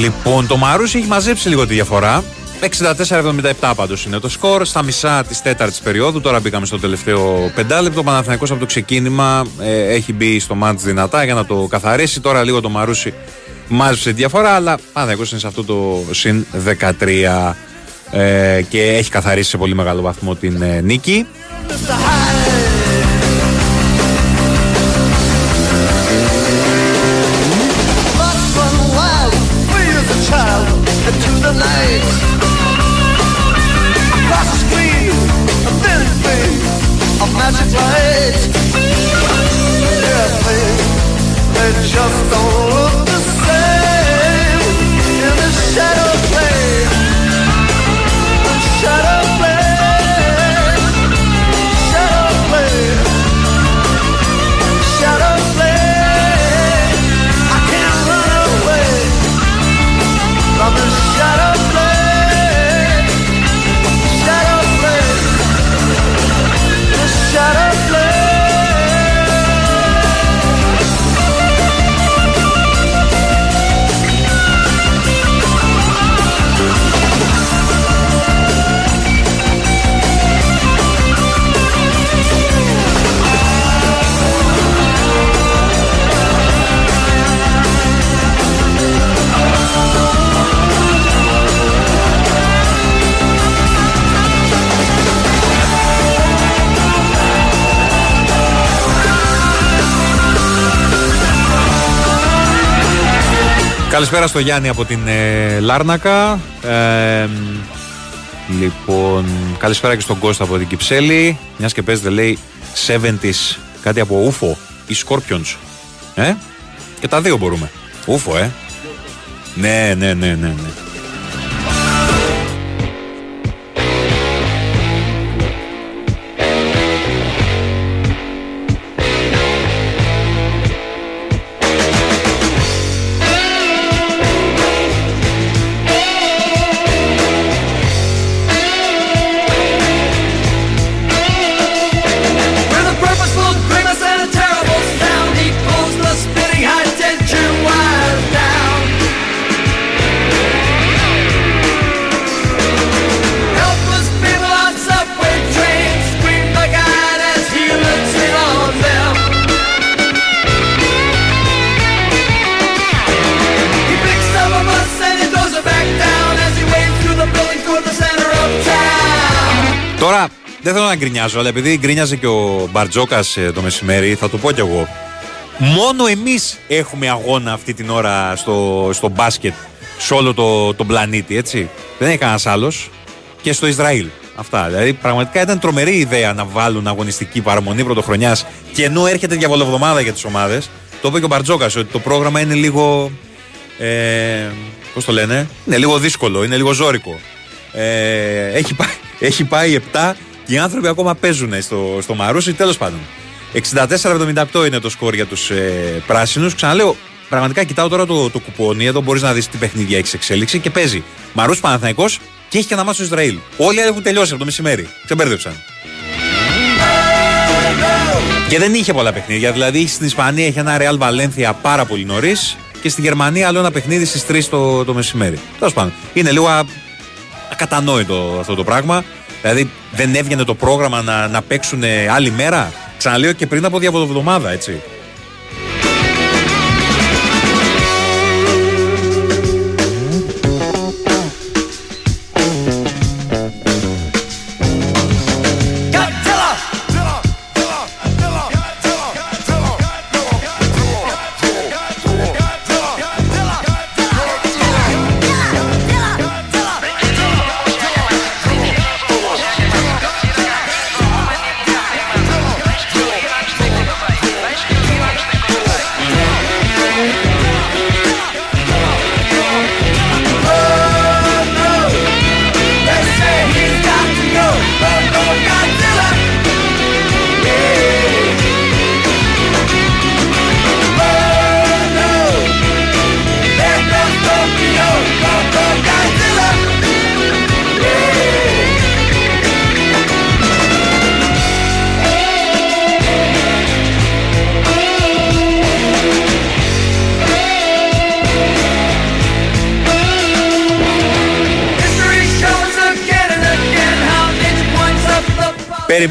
Λοιπόν, το Μαρούσι έχει μαζέψει λίγο τη διαφορά. 64-77 πάντως είναι το σκορ. Στα μισά της τέταρτης περίοδου. Τώρα μπήκαμε στο τελευταίο πεντάλεπτο. Ο Παναθηναϊκός από το ξεκίνημα ε, έχει μπει στο μάτς δυνατά για να το καθαρίσει. Τώρα λίγο το Μαρούσι μάζεψε τη διαφορά. Αλλά ο Παναθηναϊκός είναι σε αυτό το συν 13 ε, και έχει καθαρίσει σε πολύ μεγάλο βαθμό την ε, νίκη. Καλησπέρα στο Γιάννη από την ε, Λάρνακα. Ε, λοιπόν, καλησπέρα και στον Κώστα από την Κυψέλη. Μιας και παίζεται λέει 70s, κάτι από UFO ή Scorpions. Ε; Και τα δύο μπορούμε. UFO, ε. Ναι, ναι, ναι, ναι, ναι. Δεν θέλω να γκρινιάζω, αλλά επειδή γκρίνιαζε και ο Μπαρτζόκας το μεσημέρι, θα το πω κι εγώ. Μόνο εμείς έχουμε αγώνα αυτή την ώρα στο, στο μπάσκετ σε όλο το, τον πλανήτη, έτσι. Δεν έχει κανένας άλλος. Και στο Ισραήλ. Αυτά. Δηλαδή, πραγματικά ήταν τρομερή ιδέα να βάλουν αγωνιστική παραμονή πρωτοχρονιάς και ενώ έρχεται διαβολοβδομάδα για τις ομάδες. Το είπε και ο Μπαρτζόκας ότι το πρόγραμμα είναι λίγο. Ε, Πώς το λένε, Είναι λίγο δύσκολο, είναι λίγο ζώρικο. Ε, έχει, πάει, έχει πάει 7 και οι άνθρωποι ακόμα παίζουν στο, στο Μαρούσι. Τέλος πάντων. 64-78 είναι το σκορ για τους ε, πράσινους. Ξαναλέω, πραγματικά κοιτάω τώρα το, το κουπόνι. Εδώ μπορείς να δεις τι παιχνίδια έχεις εξέλιξη και παίζει Μαρούσι Παναθανικό και έχει και ένα μάτσο στο Ισραήλ. Όλοι έχουν τελειώσει από το μεσημέρι. Ξεμπέρδεψαν. Και δεν είχε πολλά παιχνίδια. Δηλαδή στην Ισπανία έχει ένα Real Valencia πάρα πολύ νωρίς και στη Γερμανία άλλο ένα παιχνίδι στις 3 το, το μεσημέρι. Τέλος πάντων. Είναι λίγο α- ακατανόητο αυτό το πράγμα. Δηλαδή δεν έβγαινε το πρόγραμμα να, να παίξουν άλλη μέρα; Ξαναλέω και πριν από διαβολοβδομάδα, έτσι.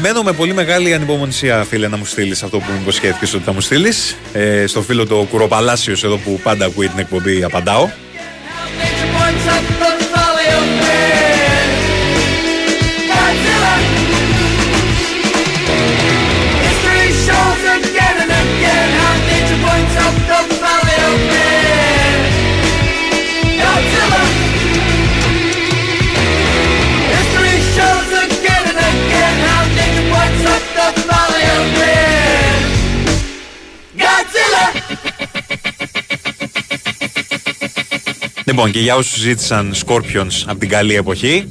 Περιμένω με πολύ μεγάλη ανυπομονησία, φίλε, να μου στείλεις αυτό που μου υποσχέθηκες ότι θα μου στείλεις. Ε, στο φίλο το Κουροπαλάσιος εδώ που πάντα ακούει την εκπομπή, απαντάω. Λοιπόν, και για όσους ζήτησαν Scorpions από την καλή εποχή.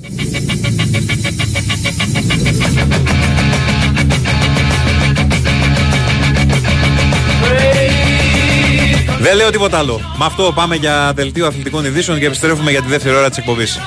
Δεν λέω τίποτα άλλο. Με αυτό πάμε για δελτίο αθλητικών ειδήσεων και επιστρέφουμε για τη δεύτερη ώρα της εκπομπής.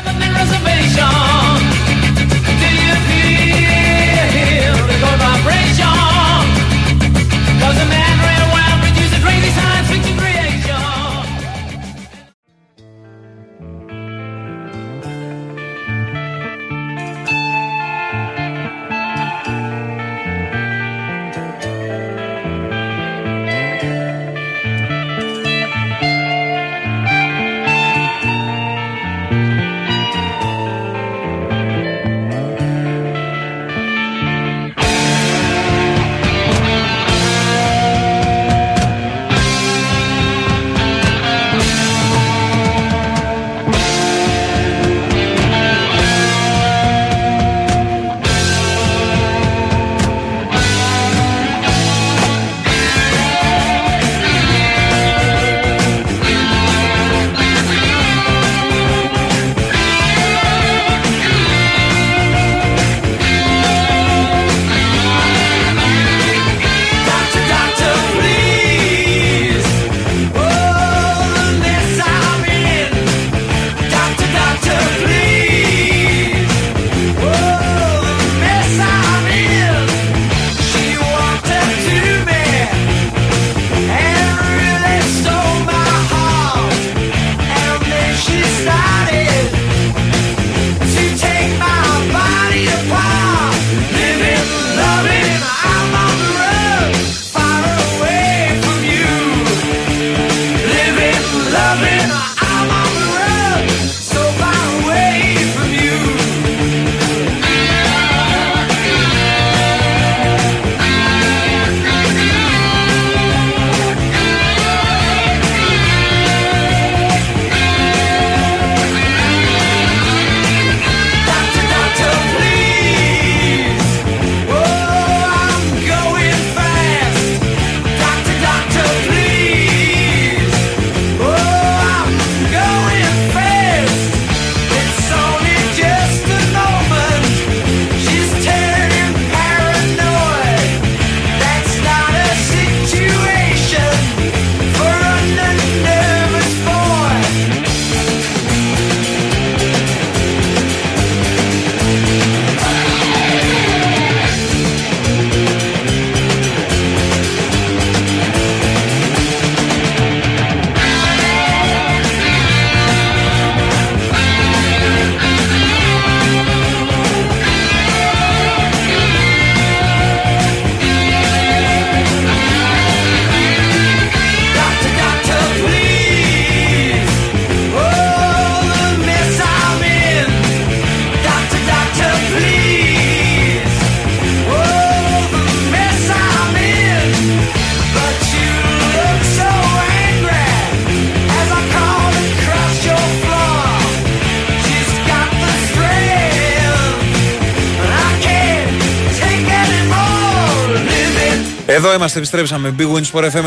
Είμαστε, επιστρέψαμε. Big Wins for FM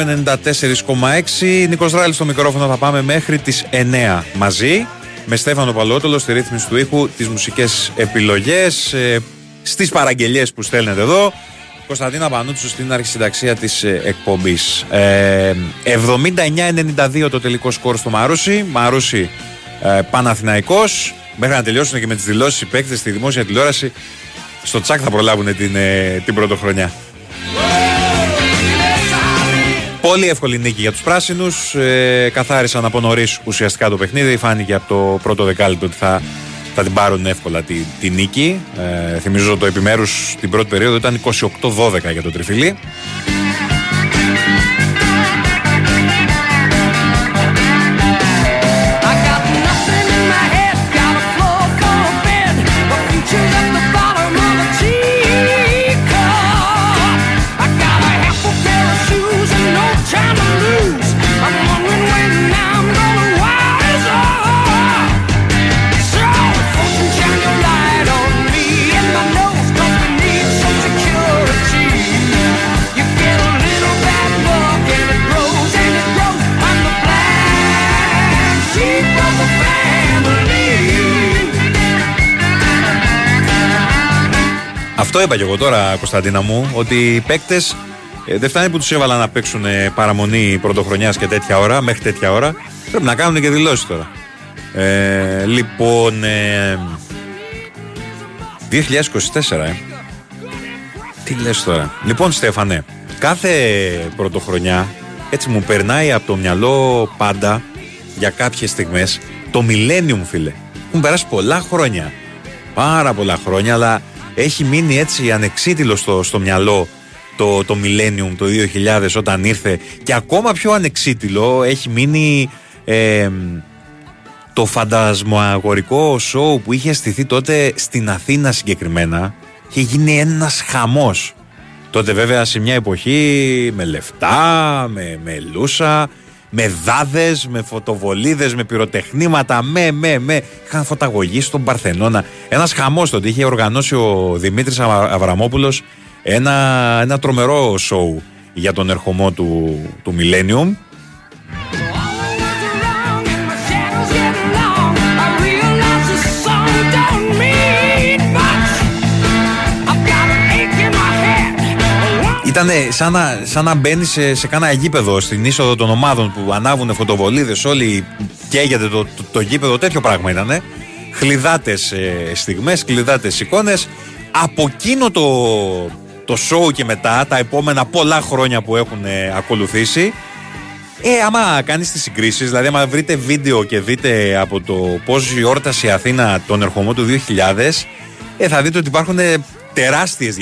94,6. Νίκος Ράλη στο μικρόφωνο θα πάμε μέχρι τις 9 μαζί. Με Στέφανο Παλότολο στη ρύθμιση του ήχου, τις μουσικές επιλογές, ε, στις παραγγελίες που στέλνετε εδώ. Κωνσταντίνα Πανούτσου στην αρχισυνταξία της εκπομπής. Ε, 79-92 το τελικό σκορ στο Μαρούσι. Μαρούσι ε, Παναθηναϊκός. Μέχρι να τελειώσουν και με τις δηλώσεις οι παίκτες στη δημόσια τηλεόραση, στο τσακ θα προλάβουν την, ε, την πρωτοχρονιά. Πολύ εύκολη νίκη για τους πράσινους. Ε, καθάρισαν από νωρίς ουσιαστικά το παιχνίδι. Φάνηκε από το πρώτο δεκάλεπτο ότι θα, θα την πάρουν εύκολα τη, τη νίκη. Ε, θυμίζω το επιμέρους την πρώτη περίοδο ήταν 28-12 για το τριφυλί. Αυτό είπα και εγώ τώρα, Κωνσταντίνα μου, ότι οι παίκτες δεν φτάνει που τους έβαλα να παίξουν ε, παραμονή πρωτοχρονιάς και τέτοια ώρα, μέχρι τέτοια ώρα. Πρέπει να κάνουν και δηλώσεις τώρα. Ε, λοιπόν. Ε, 2024, ε. Τι λες τώρα. Λοιπόν, Στέφανε, κάθε πρωτοχρονιά έτσι μου περνάει από το μυαλό πάντα για κάποιες στιγμές το Millennium, φίλε. Έχουν περάσει πολλά χρόνια. Πάρα πολλά χρόνια, αλλά έχει μείνει έτσι ανεξίτηλο στο, στο μυαλό το, το Millennium το 2000 όταν ήρθε. Και ακόμα πιο ανεξίτηλο έχει μείνει ε, το φαντασμοαγορικό σοου που είχε στηθεί τότε στην Αθήνα συγκεκριμένα. Είχε γίνει ένας χαμός. Τότε βέβαια σε μια εποχή με λεφτά, με, με λούσα με δάδες, με φωτοβολίδες, με πυροτεχνήματα, με, με, με. Είχαν φωταγωγή στον Παρθενώνα. Ένας χαμός τότε είχε οργανώσει ο Δημήτρης Αβα- Αβραμόπουλος ένα, ένα τρομερό σοου για τον ερχομό του, του Millennium Ήταν σαν να, σαν να μπαίνει σε, σε κάνα γήπεδο στην είσοδο των ομάδων που ανάβουν φωτοβολίδες, όλοι καίγεται το, το, το γήπεδο, τέτοιο πράγμα ήταν. Χλιδάτες ε, στιγμές, χλιδάτες εικόνες. Από εκείνο το, το show και μετά, τα επόμενα πολλά χρόνια που έχουν ε, ακολουθήσει, ε, άμα κάνεις τις συγκρίσεις, δηλαδή, άμα βρείτε βίντεο και δείτε από το πώς γιόρτασε η Αθήνα τον ερχομό του 2000, ε, θα δείτε ότι υπάρχουν ε, τεράστιες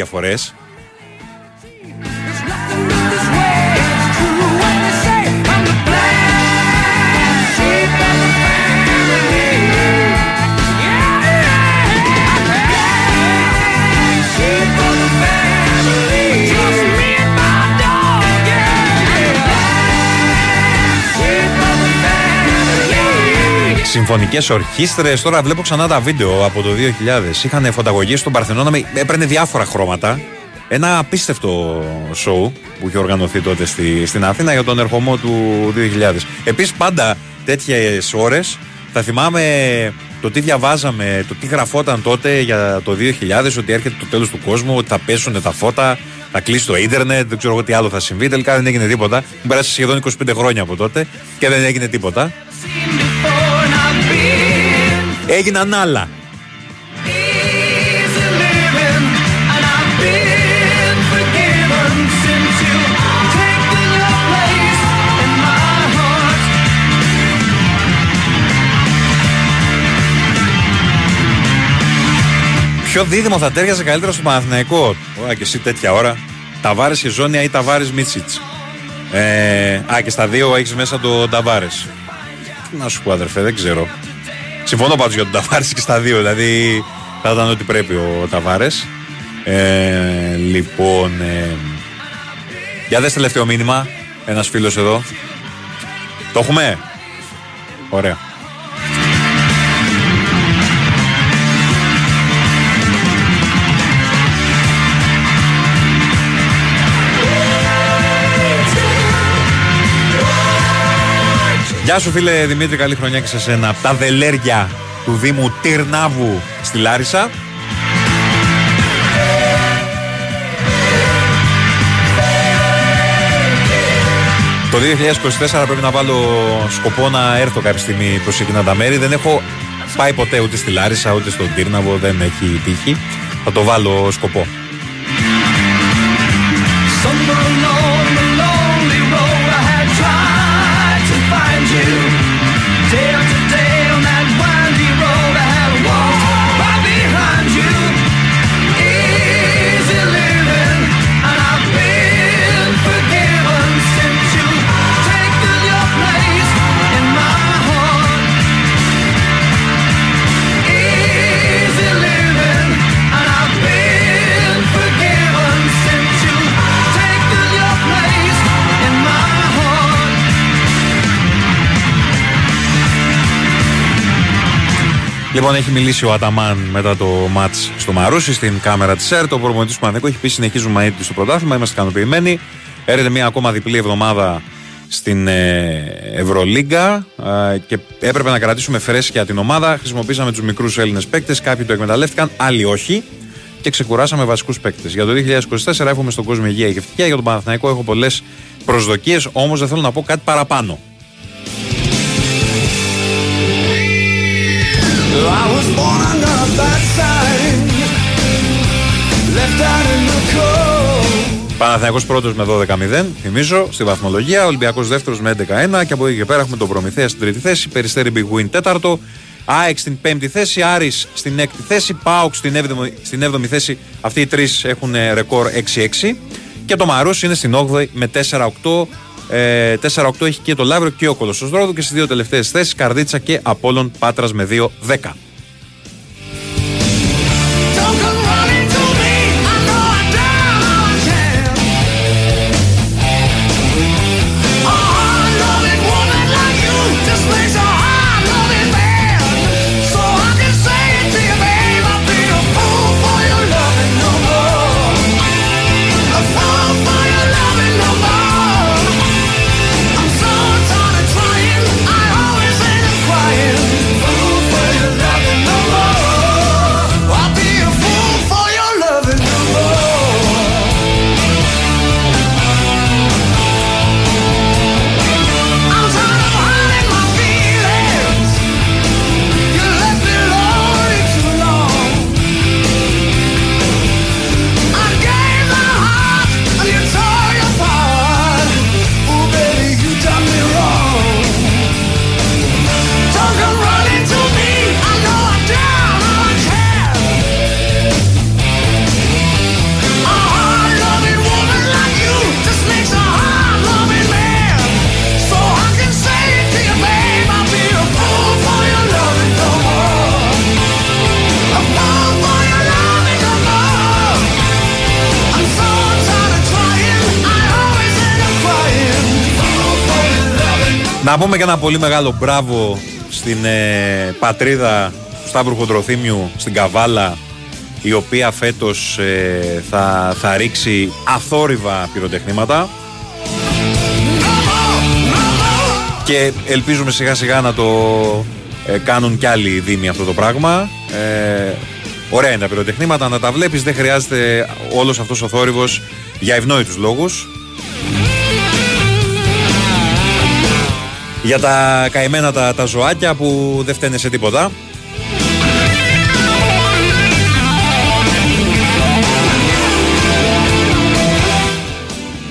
Συμφωνικές ορχήστρες. Τώρα βλέπω ξανά τα βίντεο από το 2000. Είχαν φωταγωγή στον Παρθενώνα, με- έπαιρνε διάφορα χρώματα. Ένα απίστευτο σοου που είχε οργανωθεί τότε στη, στην Αθήνα για τον ερχομό του 2000. Επίσης, πάντα τέτοιες ώρες θα θυμάμαι το τι διαβάζαμε, το τι γραφόταν τότε για το 2000, ότι έρχεται το τέλος του κόσμου, ότι θα πέσουν τα φώτα, θα κλείσει το ίντερνετ, δεν ξέρω εγώ τι άλλο θα συμβεί. Τελικά δεν έγινε τίποτα. Μου πέρασε σχεδόν 25 χρόνια από τότε και δεν έγινε τίποτα. Έγιναν άλλα. Ποιο δίδυμο θα τέριαζε καλύτερα στο Παναθηναϊκό; Ωραία και εσύ τέτοια ώρα. Ταβάρες και Ζώνια ή Ταβάρες Μίτσιτς; Ε, α, και στα δύο έχεις μέσα το Ταβάρες. Τι να σου πω, αδερφέ, δεν ξέρω. Συμφωνώ πάντως για τον Ταβάρε και στα δύο. Δηλαδή θα ήταν ό,τι πρέπει ο Ταβάρες. Ε, λοιπόν. Ε, για δες τελευταίο μήνυμα. Ένας φίλος εδώ. Το έχουμε; Ωραία. Γεια σου φίλε Δημήτρη, καλή χρονιά και σε σένα. Από τα δελέρια του Δήμου Τυρνάβου στη Λάρισα. Το 2024 πρέπει να βάλω σκοπό να έρθω κάποια στιγμή προς εκείνα τα μέρη. Δεν έχω πάει ποτέ ούτε στη Λάρισα ούτε στον Τύρναβο, δεν έχει τύχει. Θα το βάλω σκοπό. Λοιπόν, έχει μιλήσει ο Αταμάν μετά το ματ στο Μαρούσι στην κάμερα της ΕΡΤ. Ο προπονητής του Πανεκού έχει πει: Συνεχίζουμε έτοιμοι στο πρωτάθλημα. Είμαστε ικανοποιημένοι. Έρχεται μια ακόμα διπλή εβδομάδα στην ε, Ευρωλίγκα ε, και έπρεπε να κρατήσουμε φρέσκια την ομάδα. Χρησιμοποίησαμε τους μικρούς Έλληνες παίκτες. Κάποιοι το εκμεταλλεύτηκαν, άλλοι όχι. Και ξεκουράσαμε βασικούς παίκτες. Για το 2024 εύχομαι στον κόσμο υγεία και ευτυχία. Για τον Παναθηναϊκό έχω πολλές προσδοκίες, όμως δεν θέλω να πω κάτι παραπάνω. I was born under a bad sign, left out in the cold. Παναθηναϊκός πρώτος με 12-0, θυμίζω, στη βαθμολογία. Ολυμπιακός δεύτερος με 11-1 και από εκεί και πέρα έχουμε τον Προμηθέα στην τρίτη θέση. Περιστέρι Big Win τέταρτο. ΑΕΚ στην πέμπτη θέση, Άρης στην έκτη θέση, ΠΑΟΚ στην έβδομη, στην έβδομη θέση. Αυτοί οι τρεις έχουν ε, ρεκόρ 6-6. Και το Μαρούς είναι στην 8η με 4-8. Ε, 4-8 έχει και το Λαύριο και ο Κολοσσός Ρόδου και στις δύο τελευταίες θέσεις Καρδίτσα και Απόλλων Πάτρας με 2-10. Να πούμε και ένα πολύ μεγάλο μπράβο στην ε, πατρίδα του Σταύρου Χοντροθύμιου στην Καβάλα η οποία φέτος ε, θα, θα ρίξει αθόρυβα πυροτεχνήματα και ελπίζουμε σιγά σιγά να το ε, κάνουν κι άλλοι δήμοι αυτό το πράγμα. Ε, ωραία είναι τα πυροτεχνήματα, να τα βλέπεις δεν χρειάζεται όλος αυτός ο θόρυβος για ευνόητους λόγους. Για τα καημένα τα, τα ζωάκια που δεν φταίνε σε τίποτα.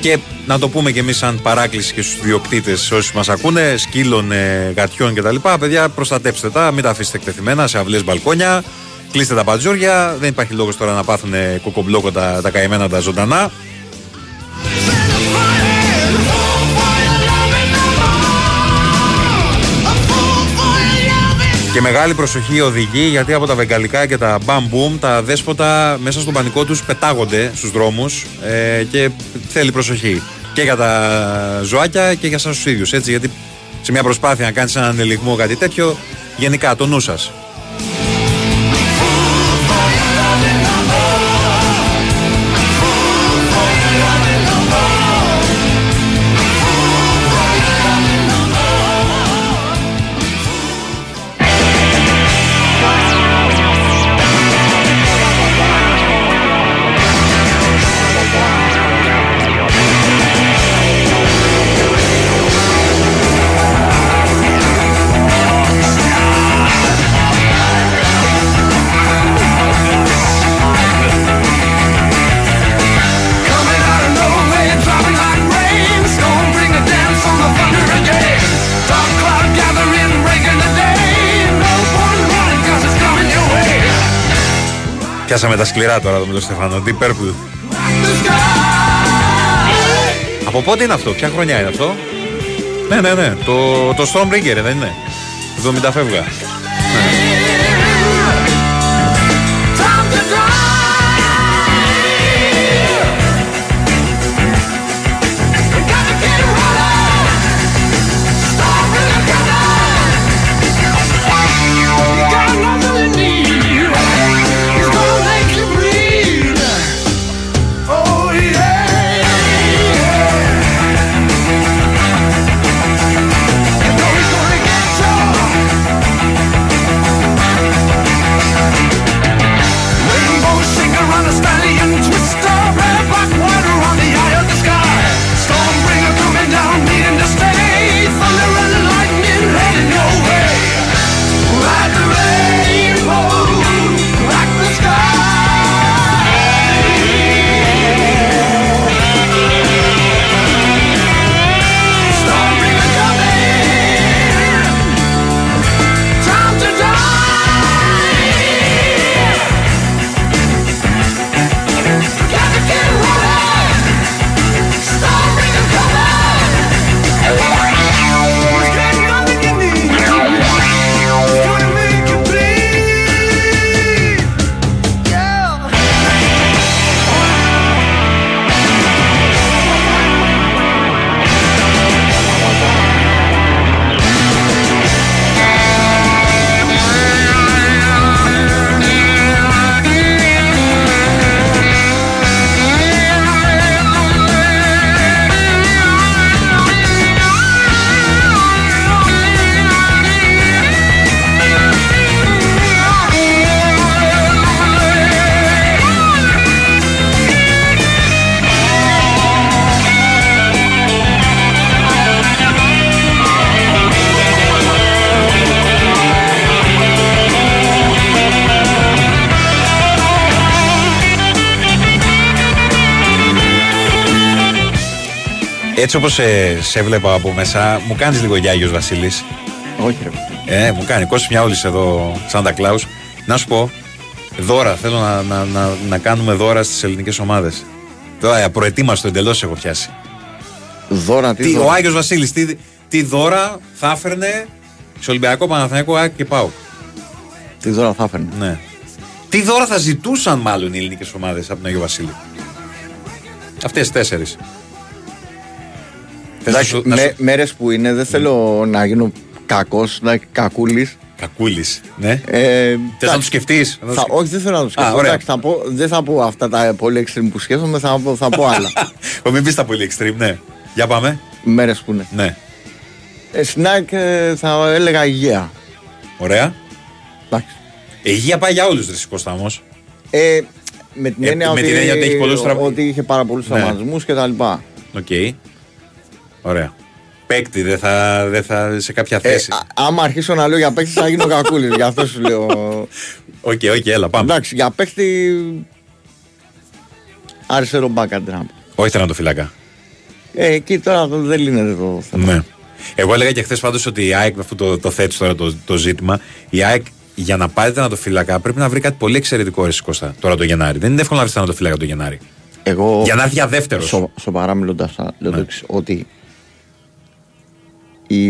Και να το πούμε και εμείς σαν παράκληση και στους διοκτήτες όσοι μας ακούνε, σκύλων, ε, γατιών κτλ. Παιδιά προστατέψτε τα, μην τα αφήσετε εκτεθειμένα σε αυλές μπαλκόνια, κλείστε τα πατζούρια, δεν υπάρχει λόγος τώρα να πάθουν κοκομπλόκο τα, τα καημένα τα ζωντανά. Και μεγάλη προσοχή οδηγεί γιατί από τα βεγγαλικά και τα μπαμ μπουμ τα δέσποτα μέσα στον πανικό τους πετάγονται στους δρόμους ε, και θέλει προσοχή και για τα ζωάκια και για σας τους ίδιους έτσι γιατί σε μια προσπάθεια να κάνεις έναν ελιγμό κάτι τέτοιο γενικά το νου σας. Πιάσαμε τα σκληρά τώρα εδώ με τον Στεφανό. Deep Purple. Από πότε είναι αυτό, ποια χρονιά είναι αυτό; Ναι, ναι, ναι. Το, το Stormbreaker δεν είναι. 70 φεύγα. Έτσι όπως σε, σε βλέπα από μέσα, μου κάνεις λίγο Γιάγιο Βασίλης. Όχι, ρε. Ε, μου κάνει. Κώστα μια όλης εδώ, Σάντα Κλάου. Να σου πω, δώρα. Θέλω να, να, να, να κάνουμε δώρα στις ελληνικές ομάδες. Τώρα, ε, προετοίμαστο εντελώς έχω πιάσει. Δώρα, τι, Τι, δώρα; ο Άγιος Βασίλης, τι, τι δώρα θα έφερνε σε Ολυμπιακό Παναθηναϊκό ΑΕΚ και ΠΑΟΚ; Τι δώρα θα έφερνε; Ναι. Τι δώρα θα ζητούσαν μάλλον οι ελληνικές ομάδες από τον Άγιο Βασίλη; Αυτές τι τέσσερις. Εντάξει, με, μέρες που είναι δεν θέλω να γίνω κακός, να κακούλης. Κακούλης. Ναι. Ε, Θες να εντάξει, του σκεφτείς. θα, όχι, δεν θέλω να το σκεφτώ. ωραία. Εντάξει, θα πω, δεν θα πω αυτά τα πολύ extreme που σκέφτομαι, θα, πω- θα πω άλλα. Ο, μην πεις τα πολύ extreme, ναι. Για πάμε. Μέρες που είναι. Ναι. Ε, Σνάκ ε, θα έλεγα υγεία. Ωραία. Εντάξει. Η υγεία πάει για όλους, Ρε Κώστα όμως. Ε, με την Ε, έννοια, με ότι, την έννοια ότι έχει πολλούς τραυ- ότι είχε πάρα πολλούς Ναι. τραυματισμούς και τα λοιπά. Οκ. Ωραία. Παίκτη, δεν θα, δεν θα σε κάποια Ε, θέση. α- άμα αρχίσω να λέω για παίχτη θα γίνω κακούλης, γι' αυτό σου λέω. OK, OK, έλα, πάμε. Εντάξει, για παίχτη αριστερό μπακ αντί να πω. Όχι τερματοφυλάκα. Ε, εκεί τώρα δεν λύνεται το θέμα. Ναι. Εγώ έλεγα και χθες πάντως ότι η ΑΕΚ, αφού το, το θέτεις τώρα το, το ζήτημα, η ΑΕΚ για να πάρει τερματοφυλάκα πρέπει να βρει κάτι πολύ εξαιρετικό ρε Κώστα τώρα το Γενάρη. Δεν είναι εύκολο να βρεις τερματοφυλάκα το Γενάρη. Εγώ Για να έρθει για δεύτερος. σο, σοβαρά μιλώντας, λέω Ναι. το εξής, ότι η,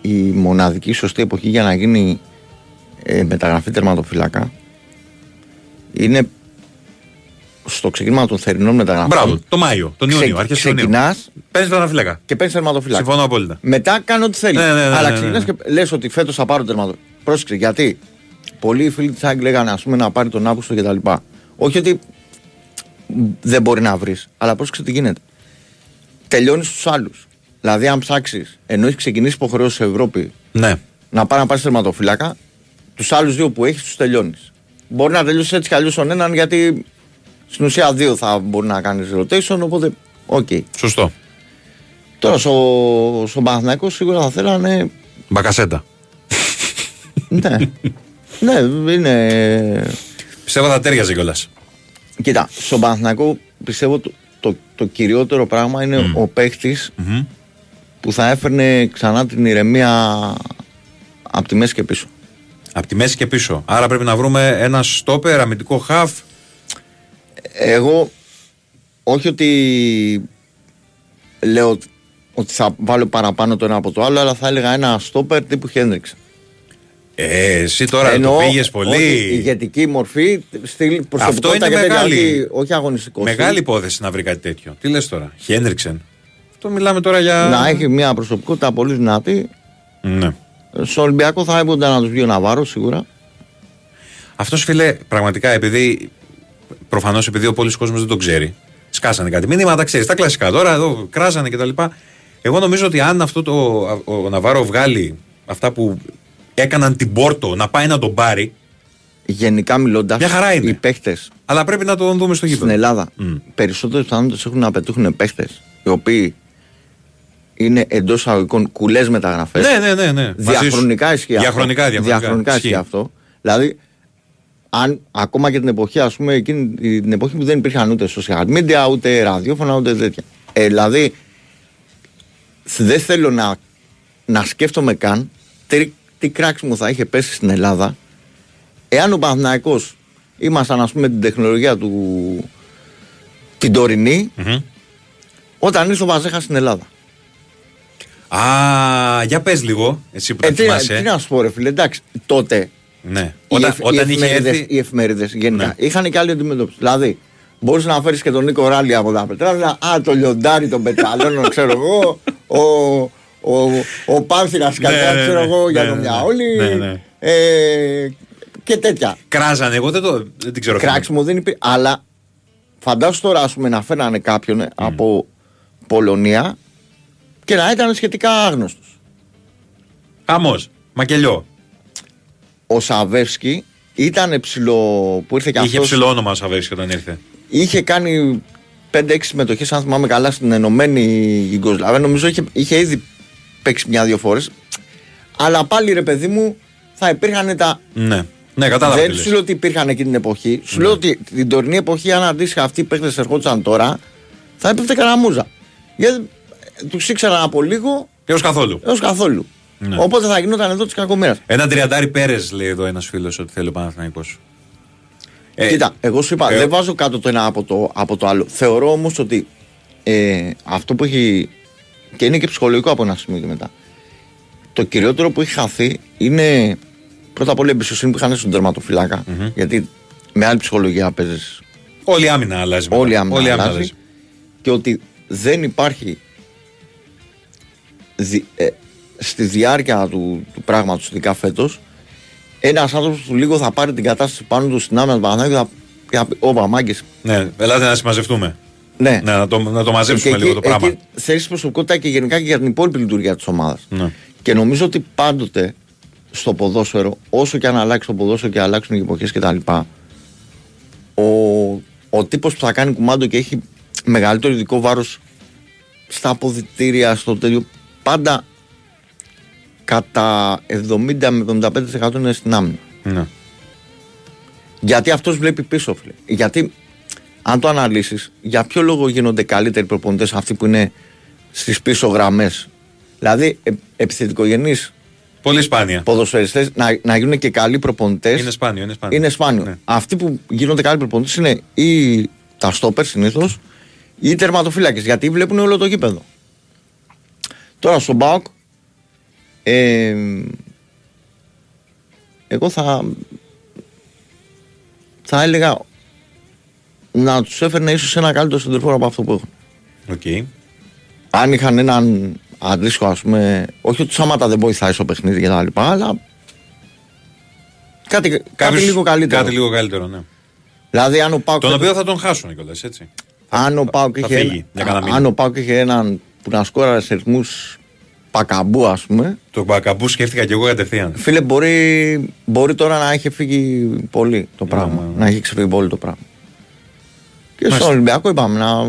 η μοναδική σωστή εποχή για να γίνει ε, μεταγραφή τερματοφυλάκα είναι στο ξεκίνημα των θερινών μεταγραφών. Μπράβο, το Μάιο, τον Ιούνιο, Ξε- αρχέ Ιουνίου. ξεκινάς Παίρνεις τερματοφυλάκα. και παίρνεις τερματοφυλάκα. Συμφωνώ απόλυτα. Μετά κάνω ό,τι θέλεις. Ναι, ναι, ναι, Αλλά ναι, ναι, ξεκινάς ναι. και λες ότι φέτος θα πάρω τερματοφυλάκα. Πρόσεξε γιατί. Πολλοί φίλοι της ΑΕΚ λέγανε ας πούμε, να πάρει τον Αύγουστο κτλ. Όχι ότι δεν μπορεί να βρεις, αλλά πρόσεξε τι γίνεται. Τελειώνεις τους άλλους. Δηλαδή, αν ψάξεις, ενώ έχεις ξεκινήσει υποχρεώσεις σε Ευρώπη Ναι. να πάει να πάρει τερματοφυλάκα, τους άλλους δύο που έχεις τους τελειώνεις. Μπορεί να τελειώσεις έτσι κι αλλιώς τον έναν, γιατί στην ουσία δύο θα μπορεί να κάνεις rotation, οπότε οκ. Σωστό. Τώρα στο, στο Παναθηναϊκό σίγουρα θα θέλανε. Μπακασέτα. Ναι. ναι, είναι. Πιστεύω θα τέριαζε κιόλας. Κοίτα, στον Παναθηναϊκό πιστεύω το, το, το κυριότερο πράγμα είναι ο παίχτη που θα έφερνε ξανά την ηρεμία από τη μέση και πίσω. Από τη μέση και πίσω. Άρα πρέπει να βρούμε ένα στόπερ, αμυντικό χαφ Εγώ όχι ότι λέω ότι θα βάλω παραπάνω το ένα από το άλλο, αλλά θα έλεγα ένα στόπερ τύπου Χένριξ. Ε, εσύ τώρα το πήγες πολύ. όχι, ηγετική μορφή, στυλ προσωπικότητα είναι και τέτοια, μεγάλη. όχι, όχι αγωνιστικό. Μεγάλη υπόθεση να βρει κάτι τέτοιο. Τι λες τώρα, Χένριξεν. Αυτό μιλάμε τώρα για. Να έχει μια προσωπικότητα πολύ δυνατή. Ναι. Στο Ολυμπιακό θα έπρεπε να τους βγει ο Ναβάρος σίγουρα. Αυτός φίλε, πραγματικά επειδή. Προφανώς επειδή ο πολλή κόσμος δεν τον ξέρει. Σκάσανε κάτι μήνυματα, ξέρεις. Τα κλασικά τώρα, εδώ κράζανε κτλ. Εγώ νομίζω ότι αν αυτό το, ο Ναβάρο βγάλει αυτά που έκαναν την Πόρτο να πάει να τον πάρει. Γενικά μιλώντας, Μια χαρά είναι. οι παίχτε Αλλά πρέπει να τον δούμε στο στην γήπεδο. Ελλάδα Μμ. περισσότερες πιθανότητες έχουν να πετύχουν παίχτες οι οποίοι είναι εντός αγωγικών κουλές μεταγραφές. Ναι, ναι, ναι. ναι. Μαζί σου. Διαχρονικά ισχύει αυτό. Διαχρονικά, διαχρονικά. ισχύει αυτό. Δηλαδή, αν ακόμα και την εποχή, ας πούμε, εκείνη την εποχή που δεν υπήρχαν ούτε social media, ούτε ραδιόφωνα, ούτε τέτοια. Ε, δηλαδή, δεν θέλω να, να σκέφτομαι καν τι, τι κράξιμο θα είχε πέσει στην Ελλάδα εάν ο Παναθηναϊκός ήμασταν, ας πούμε, την τεχνολογία του την τωρινή, Μμμ. όταν ήρθε ο Βαζέχας στην Ελλάδα. Α, για πες λίγο, εσύ που τα Ε, τι, θυμάσαι. τι να σου πω, ρε φίλε, εντάξει, τότε Ναι. οι, Όταν, εφ- όταν οι είχε εφημερίδες, έρθει. οι εφημερίδες γενικά Ναι. είχαν και άλλη αντιμετώπιση. Δηλαδή, μπορείς να φέρεις και τον Νίκο Ράλι από τα πετράλαια, α, το λιοντάρι των πετραλών, ξέρω εγώ, ο, ο, ο Πάνθυρας Ναι, κατά, ναι, ξέρω ναι. εγώ, για Ναι, το ναι, Μιαόλι, ναι, ναι. ε, και τέτοια. Κράζανε, εγώ δεν, το, δεν την ξέρω. Κράξιμο δεν υπήρχε. Αλλά φαντάσου τώρα ας πούμε, να φέρανε κάποιον ε, από Πολωνία και να ήταν σχετικά άγνωστος. Χαμός. Μακελιό. Ο Σαβεύσκι ήταν ψηλό που ήρθε και Είχε αυτός ψηλό όνομα ο Σαββέση όταν ήρθε. είχε κάνει 5-6 συμμετοχές, αν θυμάμαι καλά, στην Ενωμένη Ιγκοσλαβία. Νομίζω είχε, είχε ήδη παίξει μια-δύο φορές. Αλλά πάλι ρε παιδί μου, θα υπήρχαν τα. Ναι. Ναι, κατάλαβα. Δεν τι σου λες. λέω ότι υπήρχαν εκείνη την εποχή. Σου λέω ότι την τωρινή εποχή, αν αντίστοιχα αυτοί οι παίχτε ερχόντουσαν τώρα, θα έπεφτε καραμούζα. Γιατί τους ήξεραν από λίγο Έως καθόλου. έως καθόλου. Ναι. Οπότε θα γινόταν εδώ της κακομοίρας. Ένα τριαντάρι Πέρες λέει εδώ ένας φίλος ότι θέλει ο Παναθηναϊκός. Ε, Κοίτα, εγώ σου είπα, ε, δεν βάζω κάτω το ένα από το, από το άλλο. Θεωρώ όμως ότι ε, αυτό που έχει. και είναι και ψυχολογικό από ένα σημείο και μετά. Το κυριότερο που έχει χαθεί είναι πρώτα απ' όλα η εμπιστοσύνη που είχαν στον τερματοφυλακα Γιατί με άλλη ψυχολογία παίζεις. Όλη η άμυνα αλλάζει. μετά. Όλη η άμυνα Όλη η άμυνα αλλάζει. Και ότι δεν υπάρχει δι- ε, στη διάρκεια του, του πράγματος, ειδικά φέτος, ένας άνθρωπος που λίγο θα πάρει την κατάσταση πάνω του στην άμυνα του Παναθηναϊκού και θα, και θα πει: Ωπα, μάγκες, Ναι, ελάτε να συμμαζευτούμε. ναι. Ναι, να το, να το μαζέψουμε Και λίγο το πράγμα. Εκεί θέλεις προσωπικότητα και γενικά και για την υπόλοιπη λειτουργία της ομάδας. Ναι. Και νομίζω ότι πάντοτε στο ποδόσφαιρο, όσο και αν αλλάξει το ποδόσφαιρο και αλλάξουν οι εποχές κτλ., ο, ο τύπος που θα κάνει κουμάντο και έχει μεγαλύτερο ειδικό βάρος στα αποδητήρια, στο τέλειο, πάντα κατά 70 με 75% είναι στην άμυνα. Ναι. Γιατί αυτός βλέπει πίσω, φίλε. Γιατί αν το αναλύσεις, για ποιο λόγο γίνονται καλύτεροι προπονητές αυτοί που είναι στις πίσω γραμμές; Δηλαδή, ε, επιθετικογενείς Πολύ σπάνια. ποδοσφαιριστές να, να γίνουν και καλοί προπονητές. Είναι σπάνιο. Είναι σπάνιο. Είναι σπάνιο. Ναι. Αυτοί που γίνονται καλοί προπονητές είναι ή τα στόπερ συνήθως ή οι τερματοφύλακες. Γιατί βλέπουν όλο το γήπεδο. Τώρα στον Μπάουκ. Ε, εγώ θα. Θα έλεγα να τους έφερνε ίσως ένα καλύτερο σέντερ φορ από αυτό που έχουν. Οκ. Αν είχαν έναν αντίστοιχο, ας πούμε. Όχι ότι Σάματτα δεν βοηθάει στο παιχνίδι και τα λοιπά, αλλά. Κάτι, κάτι Κάποιος- λίγο καλύτερο. Κάτι λίγο καλύτερο, ναι. Δηλαδή, αν ο ΠΑΟΚ. Τον οποίο θα τον χάσουν κιόλα, έτσι. Αν ο ΠΑΟΚ θα είχε, φύγει ένα- για κανένα μήνα. αν ο ΠΑΟΚ είχε έναν που να σκόραρε σε ρυθμούς Μπακαμπού, ας πούμε. Το Μπακαμπού σκέφτηκα κι εγώ κατευθείαν. Φίλε, μπορεί, μπορεί τώρα να έχει φύγει πολύ το πράγμα. ναι, ναι. Να έχει ξεφύγει πολύ το πράγμα. Και Μάλιστα. στον Ολυμπιακό είπαμε να,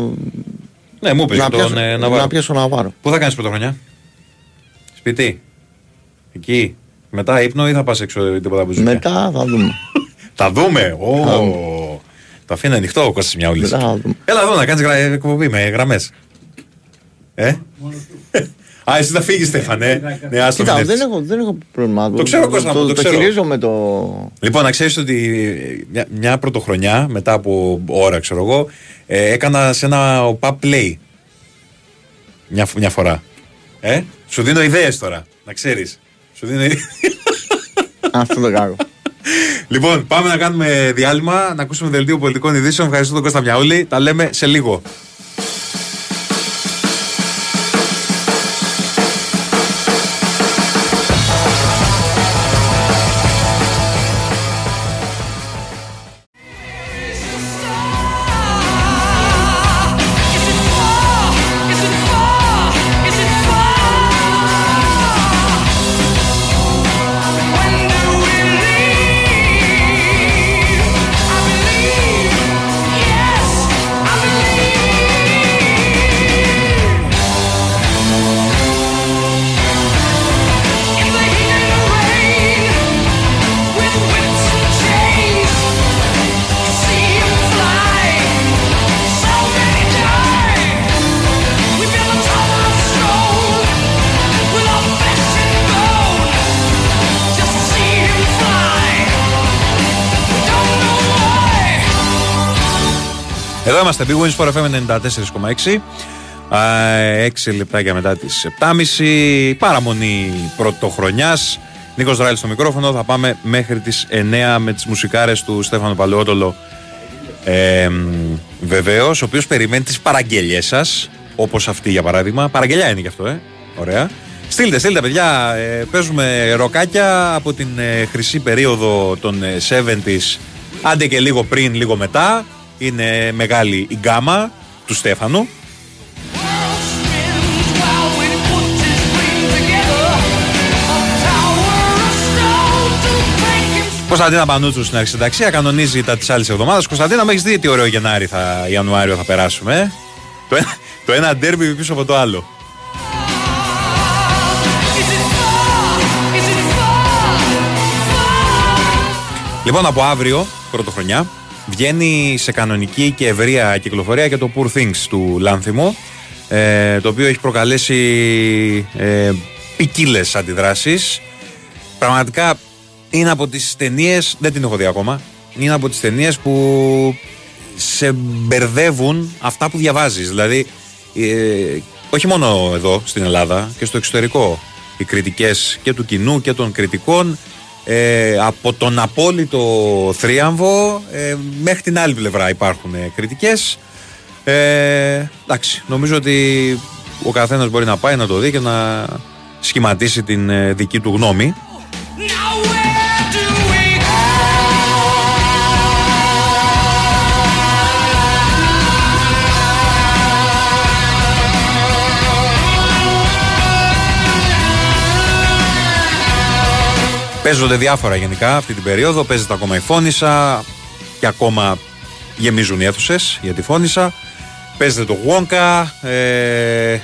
Ναι, μου είπε να, τον πιάσω, ε, να Ναβάρο. πιάσω Ναβάρο. Πού θα κάνεις πρωτοχρονιά, Σπίτι. Εκεί. Μετά ύπνο ή θα πας έξω ή τίποτα μπουζούκια. Μετά θα δούμε. Θα δούμε. Ω, Θα Το αφήνει ανοιχτό ο Κώστας μια Μετά θα δούμε. Έλα εδώ να κάνεις εκπομπή με γραμμές. Ε; Α, εσύ θα φύγεις, Στέφανε. Ναι, άστο Κοίτα, μην δεν έρθεις. έχω, δεν έχω πρόβλημα. Το ξέρω, Κώστα μου, το το ξέρω. χειρίζομαι το. Λοιπόν, να ξέρεις ότι μια, μια πρωτοχρονιά, μετά από ώρα, ξέρω εγώ, ε, έκανα σε ένα pub play. Μια, φ- μια φορά. Ε, σου δίνω ιδέες τώρα, να ξέρεις. Σου δίνω ιδέες. Αυτό το κάνω. λοιπόν, πάμε να κάνουμε διάλειμμα, να ακούσουμε δελτίο πολιτικών ειδήσεων. Ευχαριστώ τον Κώστα Μιαούλη. Τα λέμε σε λίγο. Είμαστε, Big Wins for FM 94,6. Α, 6 λεπτάκια μετά τις 7.30. Παραμονή πρωτοχρονιάς. Νίκος Ράιλ στο μικρόφωνο. Θα πάμε μέχρι τις 9 με τις μουσικάρες του Στέφανο Παλαιότολο. Ε, Βεβαίως, ο οποίος περιμένει τις παραγγελίε σας, όπως αυτή για παράδειγμα. Παραγγελιά είναι και αυτό, ε. Ωραία. Στείλτε, στείλτε, παιδιά. Ε, παίζουμε ροκάκια από την ε, χρυσή περίοδο των ε, 70s. Άντε και λίγο πριν, λίγο μετά. Είναι μεγάλη η γκάμα του Στέφανου. Κωνσταντίνα Πανούτσου στην αρχισυνταξία κανονίζει τα της άλλης εβδομάδας. Κωνσταντίνα, με έχεις δει τι ωραίο Γενάρη θα, Ιανουάριο θα περάσουμε. ε; Το, ένα- το ένα ντέρμπι πίσω από το άλλο. Λοιπόν, από αύριο, πρωτοχρονιά, βγαίνει σε κανονική και ευρεία κυκλοφορία και το Poor Things του Λάνθιμο, ε, το οποίο έχει προκαλέσει ε, ποικίλες αντιδράσεις. Πραγματικά είναι από τις ταινίες, δεν την έχω δει ακόμα, είναι από τις ταινίες που σε μπερδεύουν αυτά που διαβάζεις. Δηλαδή, ε, όχι μόνο εδώ στην Ελλάδα και στο εξωτερικό. Οι κριτικές και του κοινού και των κριτικών ε, από τον απόλυτο θρίαμβο ε, μέχρι την άλλη πλευρά υπάρχουν ε, κριτικές. Ε, εντάξει, νομίζω ότι ο καθένας μπορεί να πάει να το δει και να σχηματίσει την ε, δική του γνώμη. Παίζονται διάφορα γενικά αυτή την περίοδο. Παίζεται ακόμα η Φόνησα και ακόμα γεμίζουν οι αίθουσες για τη Φόνησα. Παίζεται το Γουόνκα. Ε,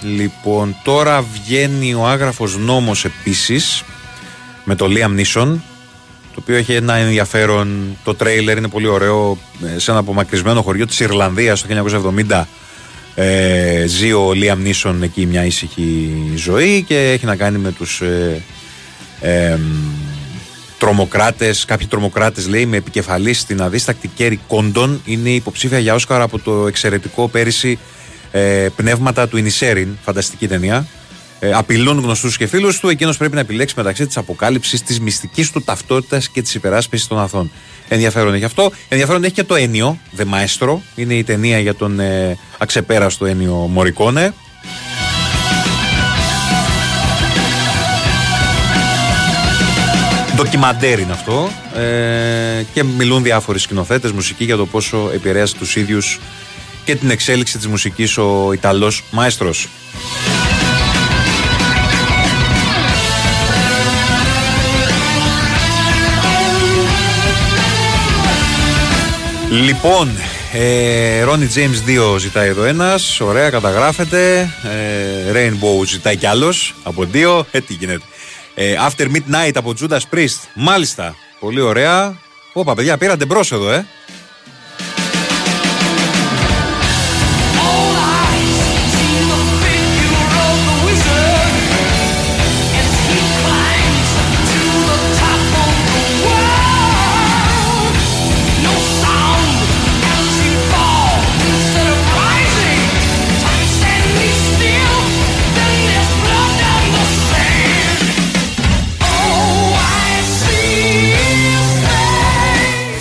λοιπόν, τώρα βγαίνει ο άγραφος νόμος επίσης με το Liam Neeson το οποίο έχει ένα ενδιαφέρον. Το τρέιλερ είναι πολύ ωραίο. ε, Σε ένα απομακρυσμένο χωριό της Ιρλανδίας το 1970 ε, ζει ο Liam Neeson εκεί μια ήσυχη ζωή και έχει να κάνει με τους ε, ε, τρομοκράτες, κάποιοι τρομοκράτες λέει με επικεφαλής στην αδίστακτη Κέρι Κόντον είναι υποψήφια για Όσκαρα από το εξαιρετικό πέρυσι ε, Πνεύματα του Ινισέριν, φανταστική ταινία. Ε, απειλούν γνωστούς και φίλους του, εκείνος πρέπει να επιλέξει μεταξύ της αποκάλυψης της μυστικής του ταυτότητας και της υπεράσπισης των αθών. Ενδιαφέρον έχει αυτό. Ενδιαφέρον έχει και το Ένιο, The Maestro, είναι η ταινία για τον ε, αξεπέραστο Ένιο Μωρικόνε. Ντοκιμαντέρ είναι αυτό ε, και μιλούν διάφοροι σκηνοθέτες μουσική για το πόσο επηρέασε τους ίδιους και την εξέλιξη της μουσικής ο Ιταλός Μάεστρος. Λοιπόν, ε, Ronnie James 2 ζητάει εδώ ένας. Ωραία, καταγράφεται. Ε, Rainbow ζητάει κι άλλος από δύο. Ε, τι γίνεται; Ε, After Midnight από Judas Priest. Μάλιστα. Πολύ ωραία. Όπα, παιδιά, πήρατε μπρος εδώ, ε.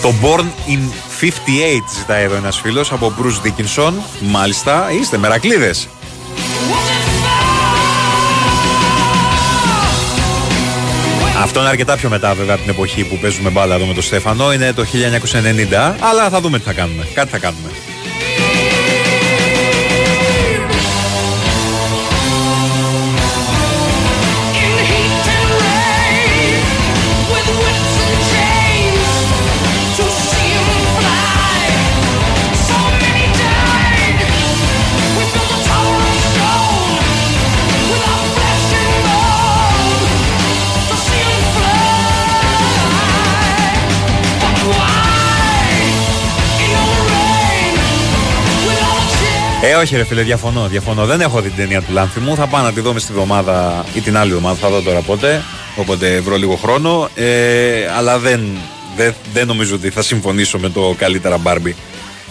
Το Born in 58 ζητάει εδώ ένας φίλος από Bruce Dickinson. Μάλιστα, είστε μερακλείδες. Αυτό είναι αρκετά πιο μετά βέβαια από την εποχή που παίζουμε μπάλα εδώ με τον Στέφανο. Είναι το 1990, αλλά θα δούμε τι θα κάνουμε. Κάτι θα κάνουμε. Ε, όχι ρε φίλε, διαφωνώ, διαφωνώ. Δεν έχω δει την ταινία του Λάνθη μου. Θα πάω να τη δω μες στη βδομάδα ή την άλλη εβδομάδα. Θα δω τώρα πότε. Όποτε βρω λίγο χρόνο. Ε, αλλά δεν, δεν, δεν νομίζω ότι θα συμφωνήσω με το καλύτερα Μπάρμπι.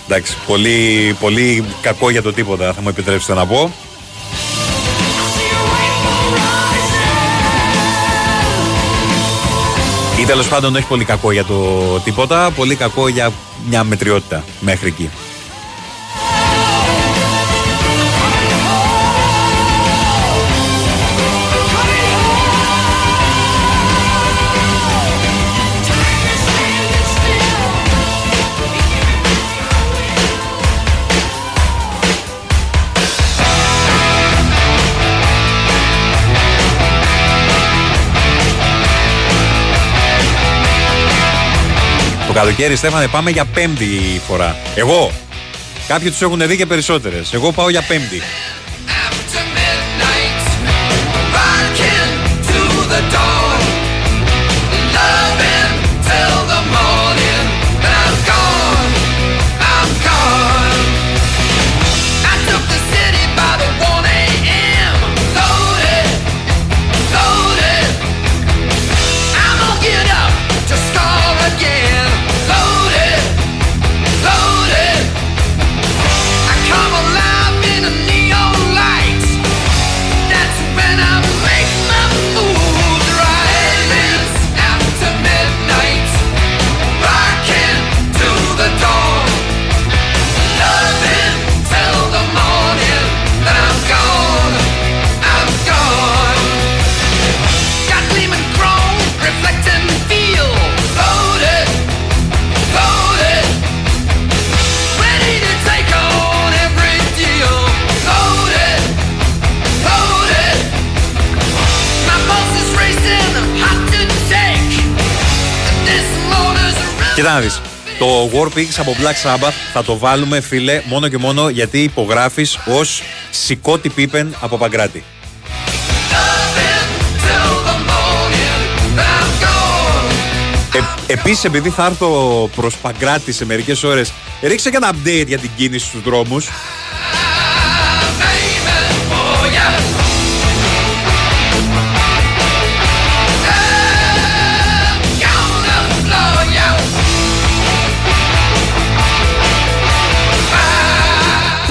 Εντάξει, πολύ, πολύ κακό για το τίποτα, θα μου επιτρέψετε να πω. Ή τέλος πάντων όχι πολύ κακό για το τίποτα, πολύ κακό για μια μετριότητα μέχρι εκεί. Καλοκαίρι, Στέφανε, πάμε για πέμπτη φορά. Εγώ. Κάποιοι τους έχουν δει και περισσότερες. Εγώ πάω για πέμπτη. A Κοίτα να δεις. Το War Pigs από Black Sabbath θα το βάλουμε, φίλε, μόνο και μόνο γιατί υπογράφεις ως Σικώτη Πίπεν από Παγκράτη. till the morning. Then I'm gone. Ε, Επίσης, επειδή θα έρθω προς Παγκράτη σε μερικές ώρες, ρίξε και ένα update για την κίνηση στους δρόμους.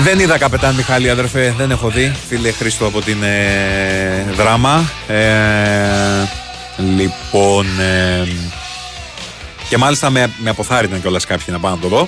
Δεν είδα καπετάν Μιχάλη, αδερφέ, δεν έχω δει. Φίλε Χρήστο από την ε, δράμα. Ε, λοιπόν. ε, και μάλιστα με, με αποθάρρυναν κιόλας κάποιοι να πάω να το δω.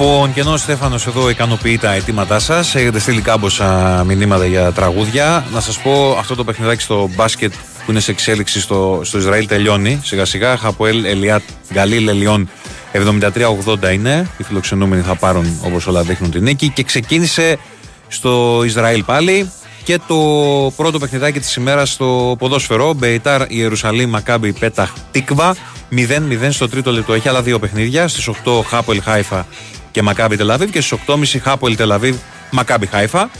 Λοιπόν, και ενώ ο Στέφανος εδώ ικανοποιεί τα αιτήματά σας, έχετε στείλει κάμποσα μηνύματα για τραγούδια. Να σας πω αυτό το παιχνιδάκι στο μπάσκετ που είναι σε εξέλιξη στο, στο Ισραήλ τελειώνει σιγά σιγά. Χαποέλ Ελιάτ Γκαλίλ Ελιών 73-80 είναι. Οι φιλοξενούμενοι θα πάρουν όπως όλα δείχνουν την νίκη. Και ξεκίνησε στο Ισραήλ πάλι. Και το πρώτο παιχνιδάκι της ημέρας στο ποδόσφαιρο. Μπεϊτάρ Ιερουσαλήμ Μακάμπι Πέταχ Τίκβα. 0-0 στο τρίτο λεπτό. Έχει άλλα δύο παιχνίδια. Στις 8 Χάπολ Χάιφα και Μακάμπι Τελαβίβ. Και στις 8.30 Χάπολ Τελαβίβ Μακάμπι Χάιφα.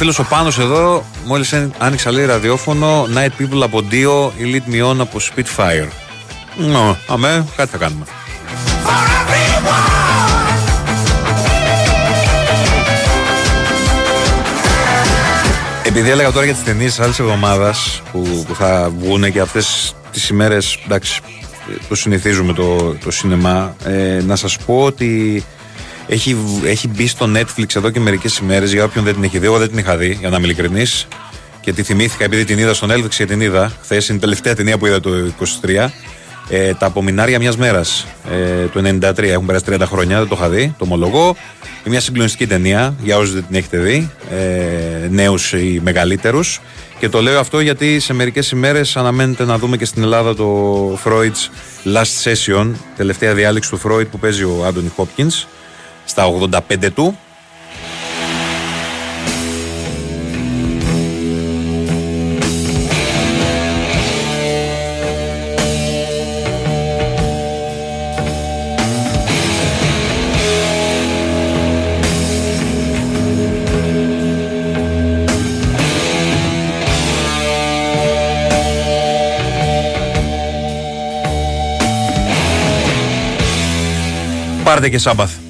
Φίλος ο Πάνος εδώ μόλις άνοιξα λέει ραδιόφωνο Night People από Dio, Elite Me On από Spitfire. Νο, αμέ, κάτι θα κάνουμε. for everyone. Επειδή έλεγα τώρα για τις ταινίες άλλης εβδομάδας που, που θα βγουν και αυτές τις ημέρες, εντάξει, το συνηθίζουμε το, το σινεμά, ε, να σας πω ότι έχει, έχει μπει στο Netflix εδώ και μερικές ημέρες για όποιον δεν την έχει δει. Εγώ δεν την είχα δει, για να είμαι ειλικρινής. Και τη θυμήθηκα επειδή την είδα στο Netflix και την είδα. Χθες είναι η τελευταία ταινία που είδα το 23. Ε, τα απομεινάρια μιας μέρας ε, του 93. Έχουν περάσει 30 χρόνια, δεν το είχα δει, το ομολογώ. Είναι μια συγκλονιστική ταινία για όσους δεν την έχετε δει, ε, νέους ή μεγαλύτερους. Και το λέω αυτό γιατί σε μερικές ημέρες αναμένεται να δούμε και στην Ελλάδα το Freud's Last Session, τελευταία διάλεξη του Freud που παίζει ο Άντωνι Hopkins στα 85 του. Πάρτε και Σάμπαθ.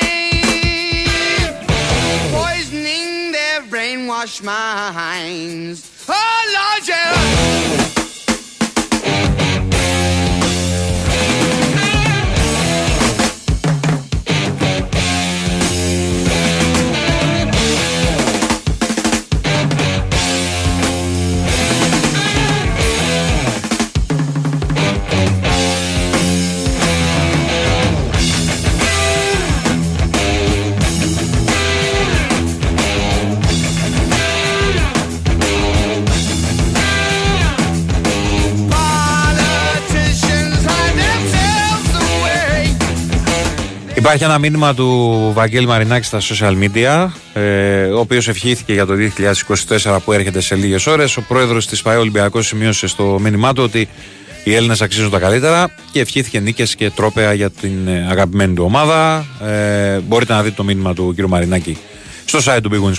poisoning their brainwashed minds. Oh Lord, yeah. Υπάρχει ένα μήνυμα του Βαγγέλη Μαρινάκη στα social media, ε, ο οποίος ευχήθηκε για το 2024 που έρχεται σε λίγες ώρες. Ο πρόεδρος της ΠαΕ Ολυμπιακός σημείωσε στο μήνυμά του ότι οι Έλληνες αξίζουν τα καλύτερα και ευχήθηκε νίκες και τρόπαια για την ε, αγαπημένη του ομάδα. Ε, μπορείτε να δείτε το μήνυμα του κ. Μαρινάκη στο site του Big Win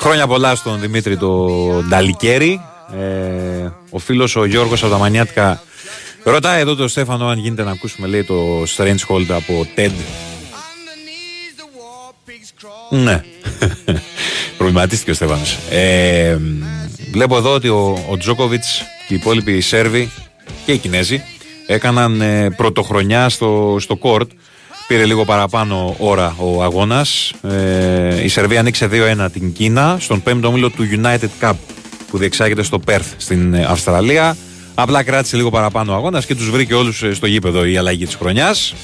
Χρόνια πολλά στον Δημήτρη το Νταλικέρη. Ε, ο φίλος ο Γιώργος Αβραμανιάτικα ρωτάει εδώ τον Στέφανο αν γίνεται να ακούσουμε. Λέει το Strange Hold από TED. Ναι. Προβληματίστηκε ο Στέφανος. Ε, βλέπω εδώ ότι ο, ο Τζόκοβιτς και οι υπόλοιποι Σέρβοι και οι Κινέζοι έκαναν ε, πρωτοχρονιά στο, στο κόρτ. Πήρε λίγο παραπάνω ώρα ο αγώνας. Ε, η Σερβία ανοίξε 2-1 την Κίνα στον 5ο όμιλο του United Cup που διεξάγεται στο Perth στην ε, Αυστραλία. Απλά κράτησε λίγο παραπάνω ο αγώνας και τους βρήκε όλους στο γήπεδο η αλλαγή της χρονιάς.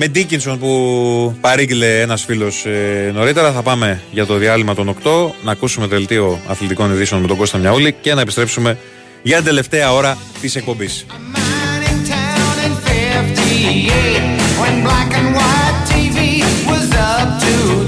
Με Ντίκινσον που παρήγγειλε ένας φίλος ε, νωρίτερα, θα πάμε για το διάλειμμα των 8 να ακούσουμε το δελτίο αθλητικών ειδήσεων με τον Κώστα Μιαούλη και να επιστρέψουμε για την τελευταία ώρα της εκπομπής. Man in town in 58 when black and white TV was up to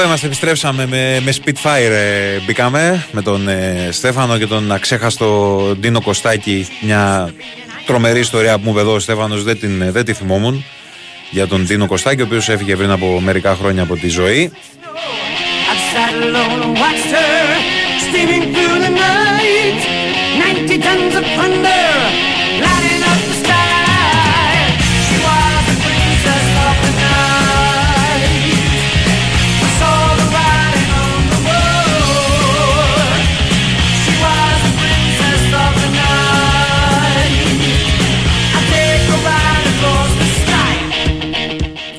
Εδώ είμαστε, επιστρέψαμε με, με Spitfire. ε, μπήκαμε με τον ε, Στέφανο και τον αξέχαστο Ντίνο Κωστάκη. Μια τρομερή ιστορία που μου είπε εδώ ο Στέφανος, δεν, την, ε, δεν τη θυμόμουν. Για τον Ντίνο Κωστάκη, ο οποίος έφυγε πριν από μερικά χρόνια από τη ζωή.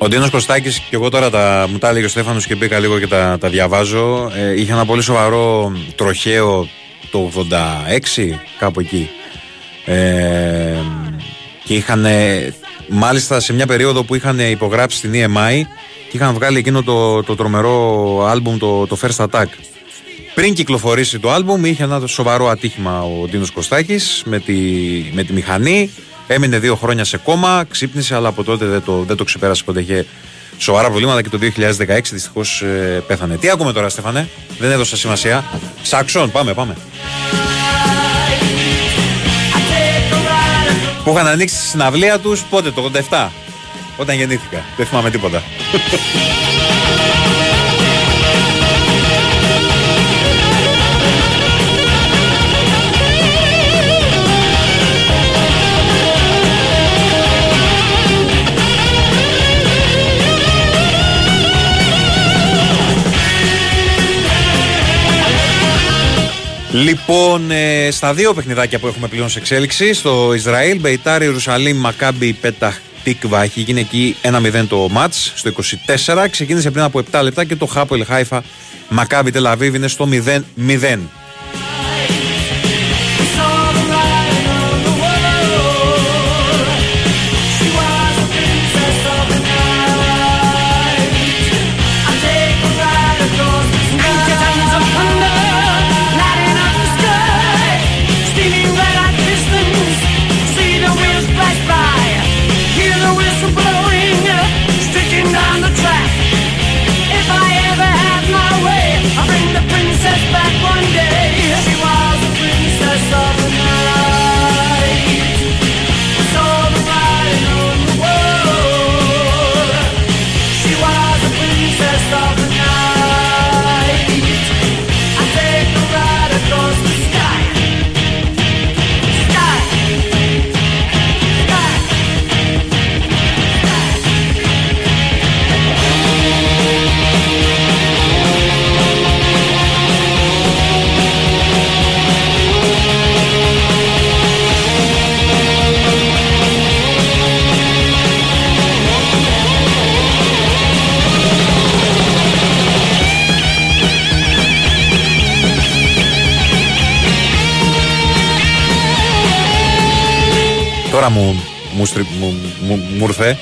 Ο Ντίνο Κωστάκης, και εγώ τώρα τα, μου τα έλεγε ο Στέφανος και μπήκα λίγο και τα, τα διαβάζω. Ε, είχε ένα πολύ σοβαρό τροχαίο το 86, κάπου εκεί. Ε, και είχαν, ε, μάλιστα σε μια περίοδο που είχαν υπογράψει στην EMI και είχαν βγάλει εκείνο το, το τρομερό άλμπουμ, το, το First Attack. Πριν κυκλοφορήσει το άλμπουμ είχε ένα σοβαρό ατύχημα ο Ντίνος Κωστάκης με τη, με τη μηχανή. Έμεινε δύο χρόνια σε κόμμα, ξύπνησε, αλλά από τότε δεν το, δεν το ξεπέρασε ποτέ. Είχε σοβαρά προβλήματα και το 2016 δυστυχώς πέθανε. Τι ακούμε τώρα, Στέφανε, δεν έδωσα σημασία. Σάξον, πάμε, πάμε. Που είχαν ανοίξει τη συναυλία τους πότε, το 87. Όταν γεννήθηκα. Δεν θυμάμαι τίποτα. Λοιπόν, ε, στα δύο παιχνιδάκια που έχουμε πλέον σε εξέλιξη, στο Ισραήλ, Μπεϊτάρι, Ιερουσαλήμ, Μακάμπι, Πέταχ, Τίκβα, έχει γίνει εκεί 1-0 το μάτς, στο 24. Ξεκίνησε πριν από 7 λεπτά και το Χάπο Ελχάιφα, Μακάμπι, Τελαβίβ είναι στο 0-0. Τώρα μου, μου, στρι- μου, μου, μου ήρθε,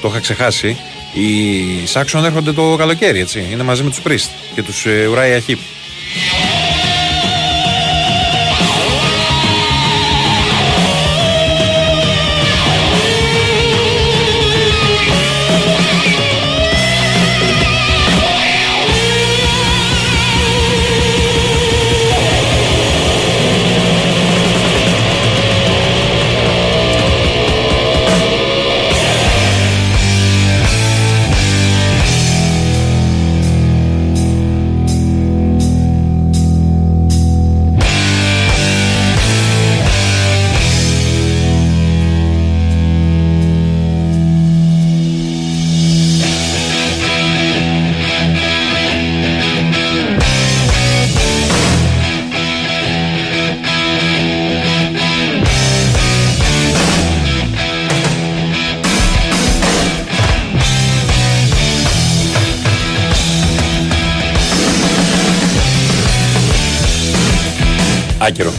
το είχα ξεχάσει. Οι Σάξον έρχονται το καλοκαίρι, έτσι. Είναι μαζί με τους Πρίστ και τους ε, Ουράια Χίπ.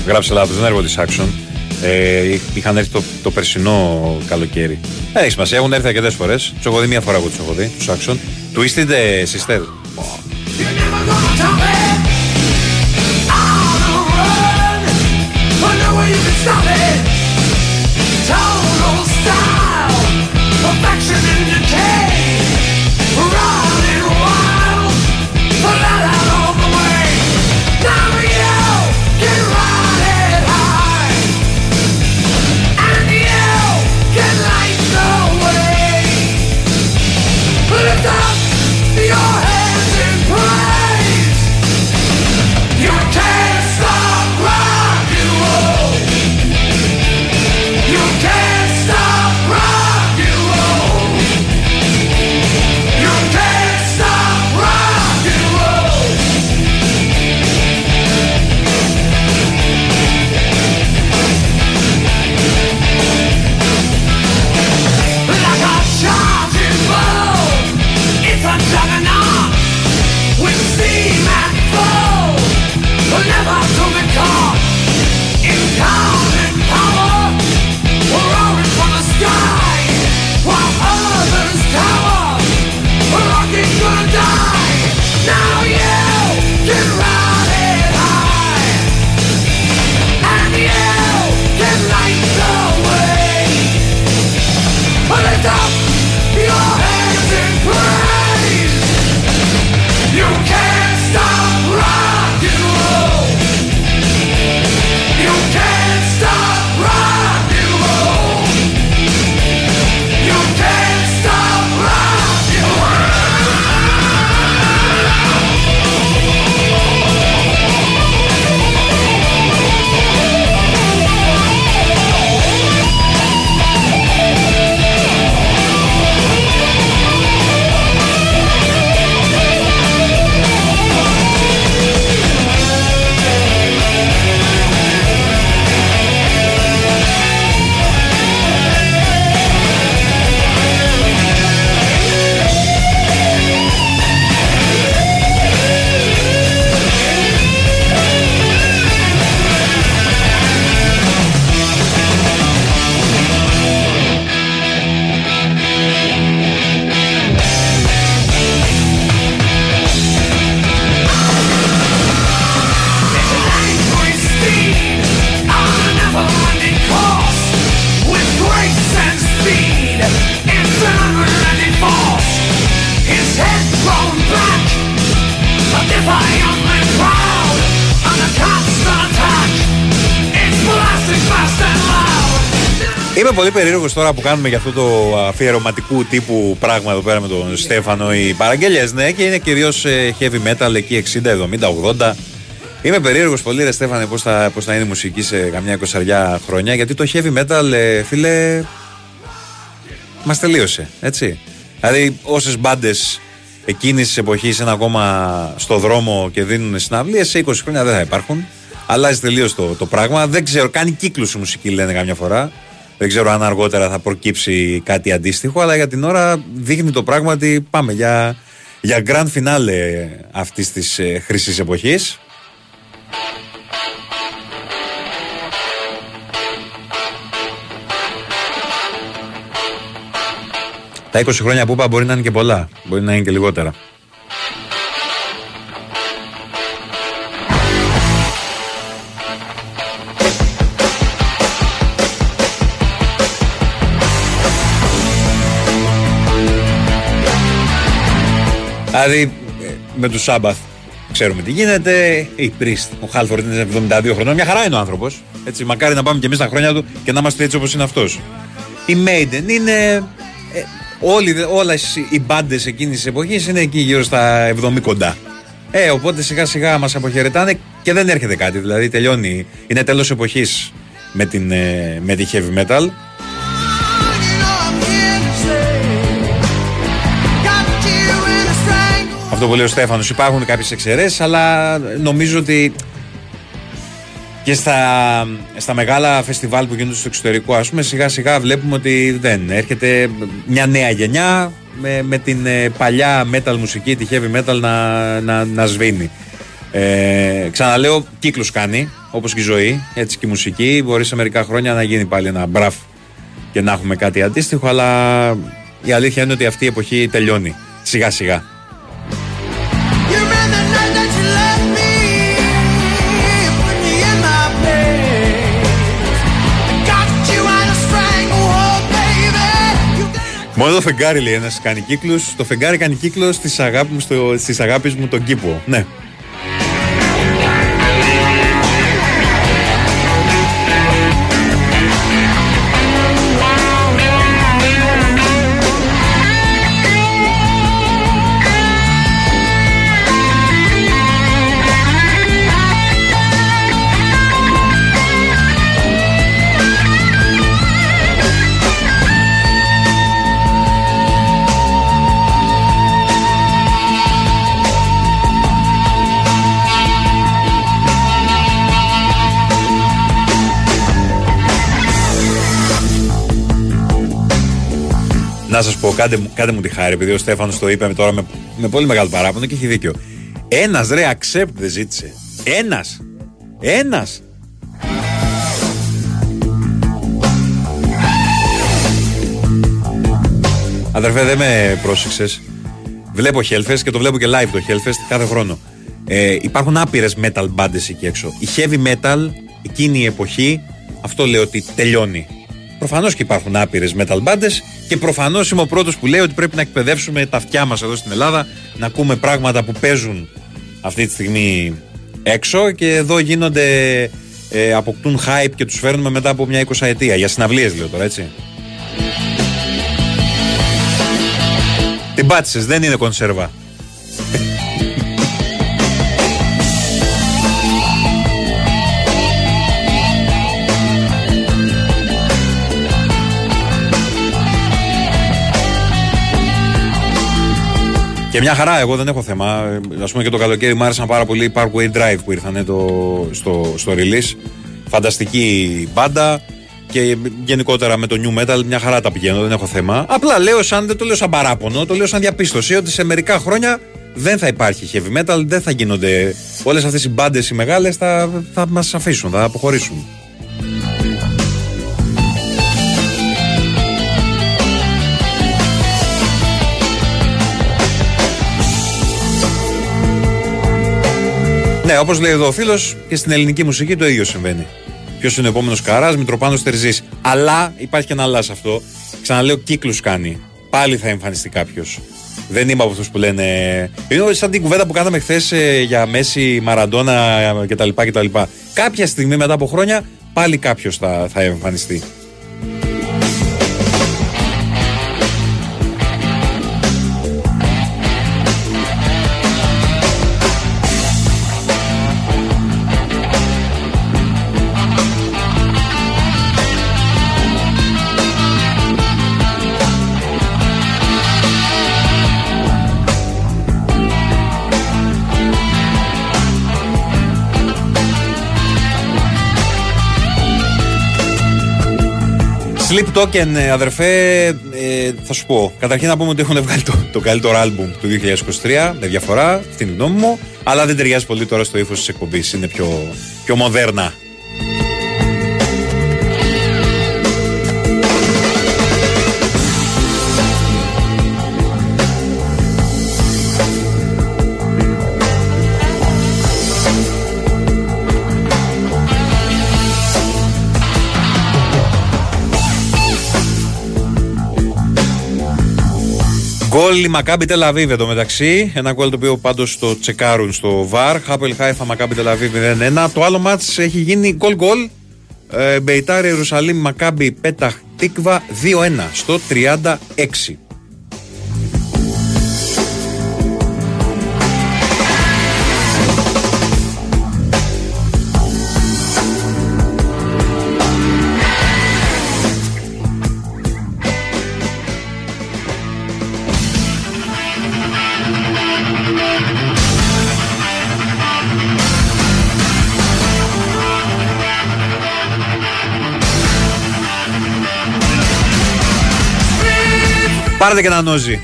Άκυρο. Γράψε λάθος. Δεν έργο της Action. Ε, είχαν έρθει το, το περσινό καλοκαίρι. Δεν έχει σημασία. Έχουν έρθει αρκετές φορές. Τους έχω δει μία φορά εγώ τους έχω δει. Τους Action. Twisted ε, Sister. Πολύ περίεργος τώρα που κάνουμε για αυτό το αφιερωματικού τύπου πράγμα εδώ πέρα με τον Στέφανο. Οι παραγγελίε, ναι, και είναι κυρίως heavy metal εκεί 60, 70, 80. Είμαι περίεργος πολύ, ρε Στέφανε, πώς θα, πώς θα είναι η μουσική σε καμιά εικοσαριά χρόνια. Γιατί το heavy metal, ε, φίλε, μας τελείωσε. Έτσι. Δηλαδή, όσες μπάντες εκείνης της εποχής είναι ακόμα στο δρόμο και δίνουν συναυλίες, σε 20 χρόνια δεν θα υπάρχουν. Αλλάζει τελείως το, το πράγμα. Δεν ξέρω, κάνει κύκλους η μουσική, λένε καμιά φορά. Δεν ξέρω αν αργότερα θα προκύψει κάτι αντίστοιχο, αλλά για την ώρα δείχνει το πράγμα ότι πάμε για, για grand finale αυτής της ε, χρυσής εποχής. Τα 20 χρόνια που είπα μπορεί να είναι και πολλά, μπορεί να είναι και λιγότερα. Δηλαδή ε, με τους Σάμπαθ ξέρουμε τι γίνεται. Η Πρίστ, ο Χάλφορντ είναι 72 χρονών. Μια χαρά είναι ο άνθρωπος. Έτσι, μακάρι να πάμε κι εμείς τα χρόνια του και να είμαστε έτσι όπως είναι αυτός. Η Maiden είναι. Ε, όλοι, όλες οι μπάντες εκείνης της εποχής είναι εκεί γύρω στα 70 κοντά. Ε, οπότε σιγά σιγά μας αποχαιρετάνε και δεν έρχεται κάτι. Δηλαδή τελειώνει. Είναι τέλος εποχής με, την, ε, με τη heavy metal. Αυτό που λέει ο Στέφανος, υπάρχουν κάποιες εξαιρέσεις, αλλά νομίζω ότι και στα, στα μεγάλα φεστιβάλ που γίνονται στο εξωτερικό, ας πούμε, σιγά σιγά βλέπουμε ότι δεν έρχεται μια νέα γενιά με, με την ε, παλιά metal μουσική, τη heavy metal να, να, να σβήνει. Ε, ξαναλέω, κύκλου κάνει, όπως και η ζωή, έτσι και η μουσική. Μπορεί σε μερικά χρόνια να γίνει πάλι ένα μπραφ και να έχουμε κάτι αντίστοιχο, αλλά η αλήθεια είναι ότι αυτή η εποχή τελειώνει σιγά σιγά. Μόνο το φεγγάρι λέει ένας κάνει κύκλους. Το φεγγάρι κάνει κύκλος στις αγάπης μου, στο, στις αγάπης μου τον κήπο. Ναι. Να σας πω, κάντε, μου- κάντε μου τη χάρη, επειδή ο Στέφανος το είπε τώρα με, με πολύ μεγάλο παράπονο και έχει δίκιο. Ένας ρε, accept δεν ζήτησε. Ένας. Ένας. Αδερφέ, δεν με πρόσεξες. Βλέπω Hellfest και το βλέπω και live το Hellfest κάθε χρόνο. Ε, υπάρχουν άπειρες metal bands εκεί έξω. Η heavy metal, εκείνη η εποχή, αυτό λέω ότι τελειώνει. Προφανώς και υπάρχουν άπειρες metal bands και προφανώς είμαι ο πρώτος που λέει ότι πρέπει να εκπαιδεύσουμε τα αυτιά μας εδώ στην Ελλάδα, να ακούμε πράγματα που παίζουν αυτή τη στιγμή έξω και εδώ γίνονται, ε, αποκτούν hype και τους φέρνουμε μετά από μια 20 ετία. Για συναυλίες λέω τώρα, έτσι. Την πάτησες, δεν είναι κονσέρβα. Και μια χαρά, εγώ δεν έχω θέμα. Α πούμε και το καλοκαίρι μου άρεσαν πάρα πολύ οι Parkway Drive που ήρθαν το, στο, στο release. Φανταστική μπάντα και γενικότερα με το new metal μια χαρά τα πηγαίνω, δεν έχω θέμα. Απλά λέω σαν, δεν το λέω σαν παράπονο, το λέω σαν διαπίστωση ότι σε μερικά χρόνια δεν θα υπάρχει heavy metal, δεν θα γίνονται. Όλες αυτές οι μπάντες οι μεγάλες θα, θα μας αφήσουν, θα αποχωρήσουν. Όπως λέει εδώ ο φίλος, και στην ελληνική μουσική το ίδιο συμβαίνει. Ποιος είναι ο επόμενος καράς, Μητροπάνος Τερζής. Αλλά υπάρχει και ένα αλλά σε αυτό. Ξαναλέω, κύκλους κάνει. Πάλι θα εμφανιστεί κάποιος. Δεν είμαι από αυτούς που λένε. Είναι σαν την κουβέντα που κάναμε χθες για Μέση, Μαραντόνα κτλ, κτλ. Κάποια στιγμή μετά από χρόνια πάλι κάποιος θα, θα εμφανιστεί. Sleep Token, ε, αδερφέ, ε, θα σου πω. Καταρχήν να πούμε ότι έχουν βγάλει το, το καλύτερο άλμπουμ του 2023, με διαφορά, αυτή είναι η γνώμη μου. Αλλά δεν ταιριάζει πολύ τώρα στο ύφος της εκπομπής. Είναι πιο, πιο μοντέρνα. Γκολ η Μακάμπι Τελαβίβ εδώ μεταξύ. Ένα γκολ το οποίο πάντως το τσεκάρουν στο VAR. Χάπελ Χάιφα Μακάμπι Τελαβίβ 0-1. Το άλλο μάτς έχει γίνει γκολ γκολ. Ε, Μπεϊτάρ Ιερουσαλήμ Μακάμπι Πέταχ Τίκβα 2-1 στο 36. Πάρτε και ένα νόζι.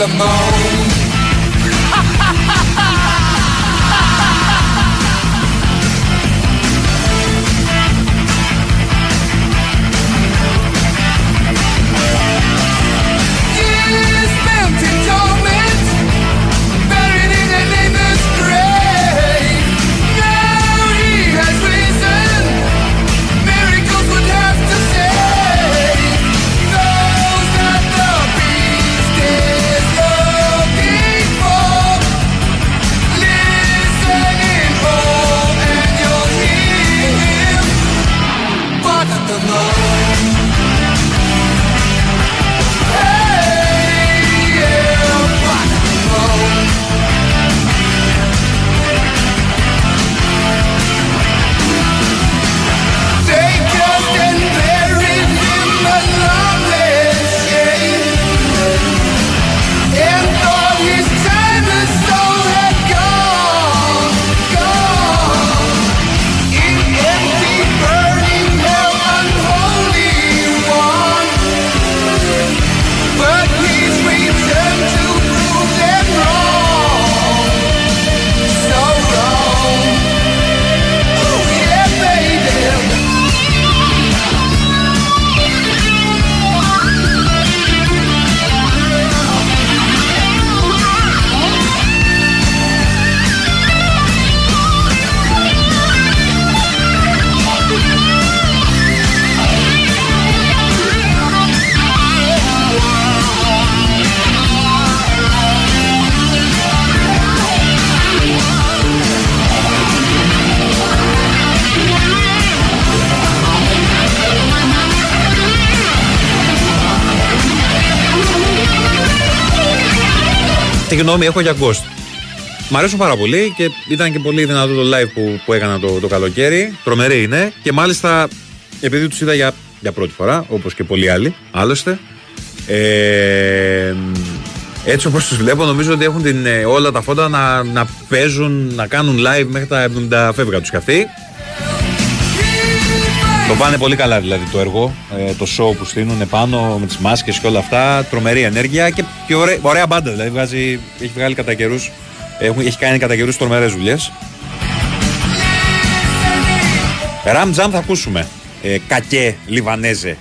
the moon γνώμη έχω για Ghost. Μ' αρέσουν πάρα πολύ και ήταν και πολύ δυνατό το live που, που έκανα το, το καλοκαίρι. Τρομερή είναι και μάλιστα επειδή τους είδα για, για πρώτη φορά, όπως και πολλοί άλλοι, άλλωστε. Ε, έτσι όπως τους βλέπω νομίζω ότι έχουν την, ε, όλα τα φώτα να, να παίζουν, να κάνουν live μέχρι τα 70 φεύγα τους κι αυτοί. Το πάνε πολύ καλά δηλαδή το έργο, ε, το show που στείλουν πάνω με τις μάσκες και όλα αυτά. Τρομερή ενέργεια και, και ωραία, ωραία μπάντα. Δηλαδή βγάζει, έχει βγάλει κατά καιρούς, έχουν- έχει κάνει κατά καιρούς τρομερές δουλειές. Ραμ Τζαμ θα ακούσουμε. Ε, κακέ Λιβανέζε.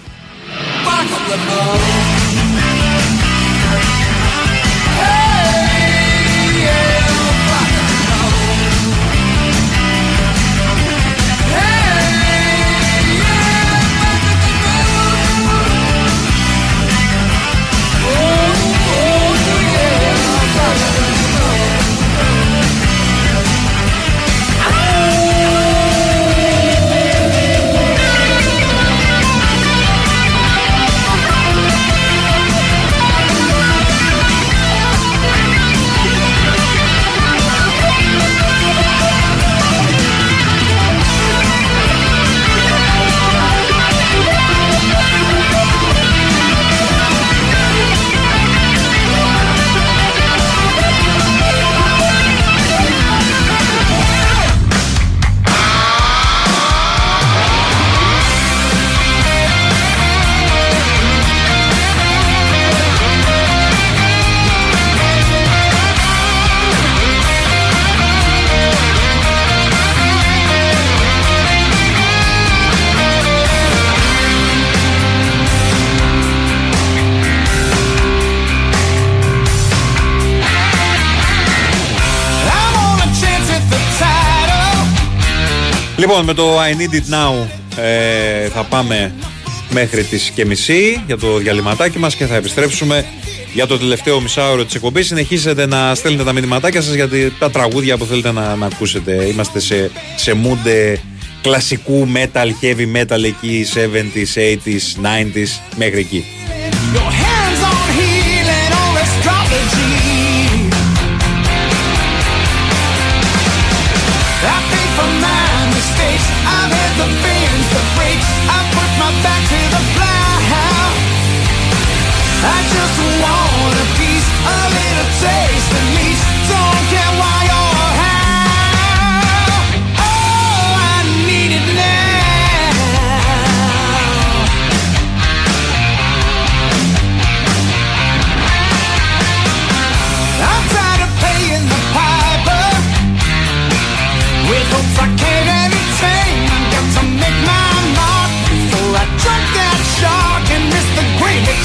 Λοιπόν, με το I Need It Now ε, θα πάμε μέχρι τις και μισή για το διαλυματάκι μας και θα επιστρέψουμε για το τελευταίο μισάωρο της εκπομπής. Συνεχίζετε να στέλνετε τα μηνυματάκια σας για τα τραγούδια που θέλετε να, να ακούσετε. Είμαστε σε, σε mood ε, κλασικού metal, heavy metal εκεί, 70s, 80s, 90s, μέχρι εκεί. I've had the bends, the breaks.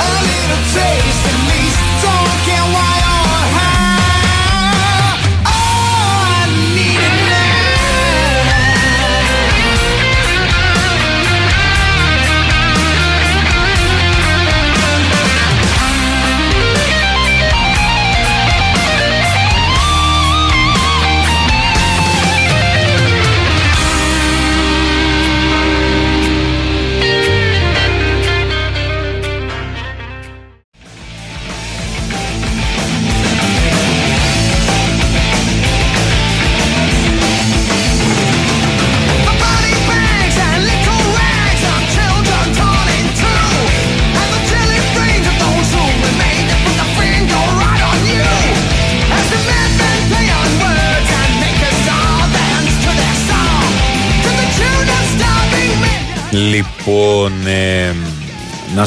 A little taste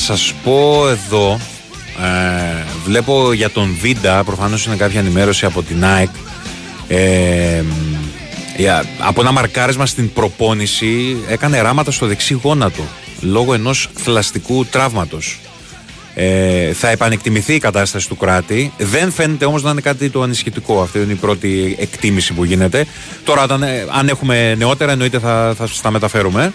σας πω εδώ, ε, βλέπω για τον Βίντα, προφανώς είναι κάποια ενημέρωση από την ΑΕΚ, ε, για- από ένα μαρκάρισμα στην προπόνηση έκανε ράματα στο δεξί γόνατο λόγω ενός θλαστικού τραύματος. Ε, θα επανεκτιμηθεί η κατάσταση του κράτη. Δεν φαίνεται όμως να είναι κάτι το ανησυχητικό. Αυτή είναι η πρώτη εκτίμηση που γίνεται. Τώρα, όταν, ε, αν έχουμε νεότερα, εννοείται θα, θα σας τα μεταφέρουμε.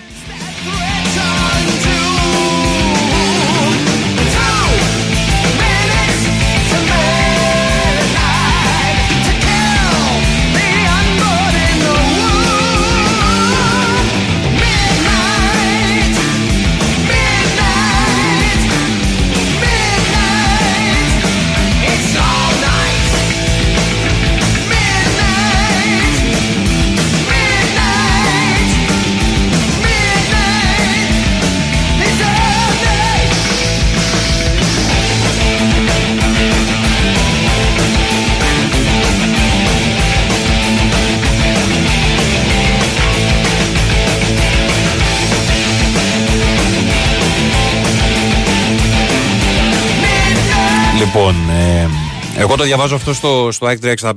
Το διαβάζω αυτό στο, στο ΑΕΚ 365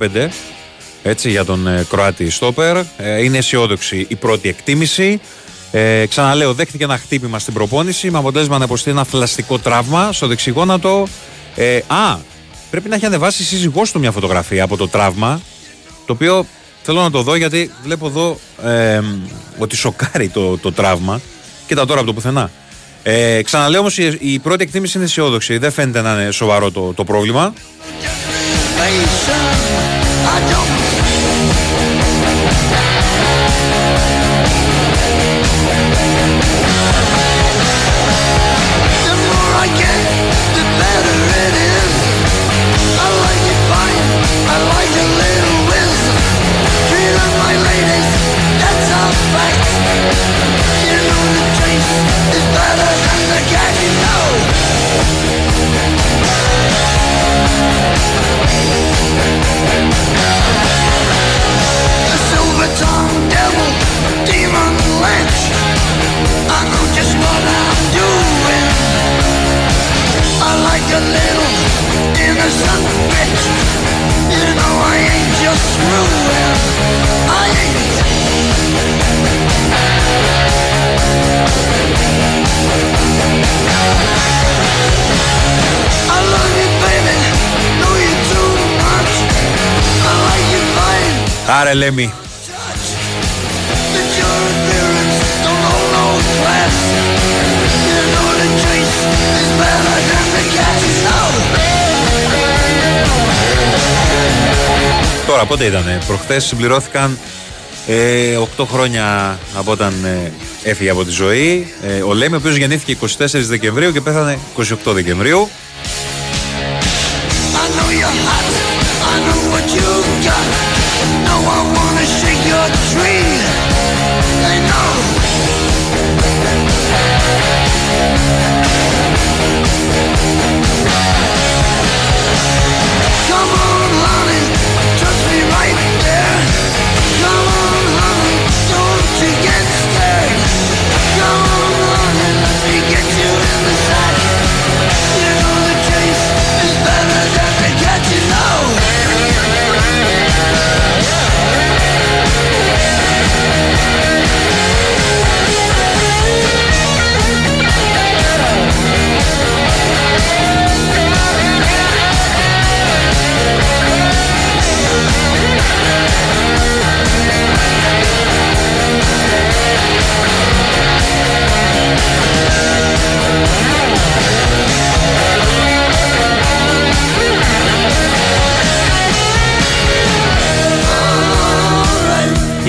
έτσι, για τον ε, Κροάτι Στόπερ. Ε, είναι αισιόδοξη η πρώτη εκτίμηση. Ε, ξαναλέω, δέχτηκε ένα χτύπημα στην προπόνηση με αποτέλεσμα να υποστεί ένα θλαστικό τραύμα στο δεξιγόνατο. Ε, α, πρέπει να έχει ανεβάσει η σύζυγός του μια φωτογραφία από το τραύμα. Το οποίο θέλω να το δω γιατί βλέπω εδώ ε, ότι σοκάρει το, το τραύμα. Κοίτα τώρα από το πουθενά. Ε, ξαναλέω όμως η, η πρώτη εκτίμηση είναι αισιόδοξη. Δεν φαίνεται να είναι σοβαρό το, το πρόβλημα. Gas. Oh. Τώρα πότε ήτανε, προχθές συμπληρώθηκαν ε, 8 χρόνια από όταν ε, έφυγε από τη ζωή. Ε, ο Λέμι, ο οποίος γεννήθηκε 24 Δεκεμβρίου και πέθανε 28 Δεκεμβρίου. I know you're hot. I know what you got. wow, wow.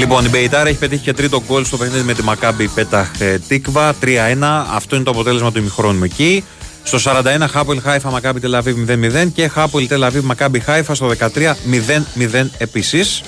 Λοιπόν, η Μπεϊτάρα έχει πετύχει και τρίτο γκολ στο παιχνίδι με τη Μακάμπι Πέταχ ε, Τίκβα 3-1. Αυτό είναι το αποτέλεσμα του ημιχρόνου εκεί. Στο 41 Χάπολ Χάιφα Μακάμπι Τελαβίβ 0-0 και Χάπολ Τελαβίβ Μακάμπι Χάιφα στο 13 0-0 επίσης.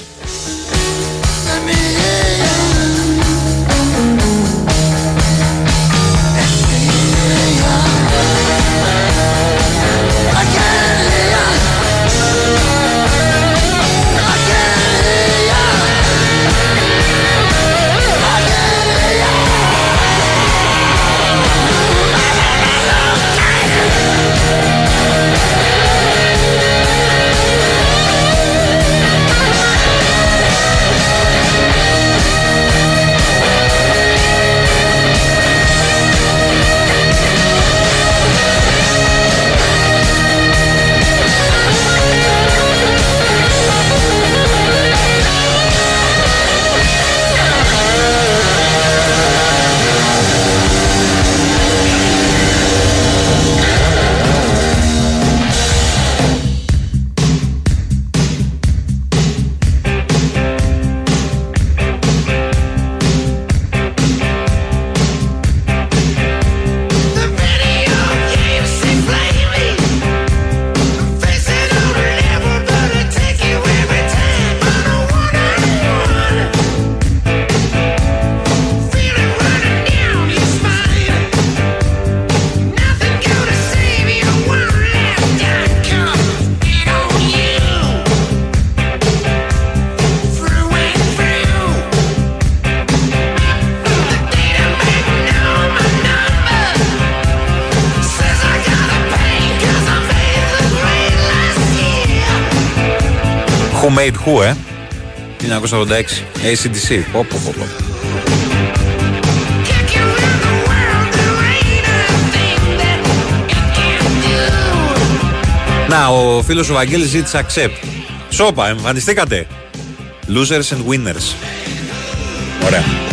1986. ACDC. Πω, πω, πω, πω. Να, ο φίλος ο Βαγγέλης ζήτησε accept. Σόπα, εμφανιστήκατε. Losers and winners. Ωραία.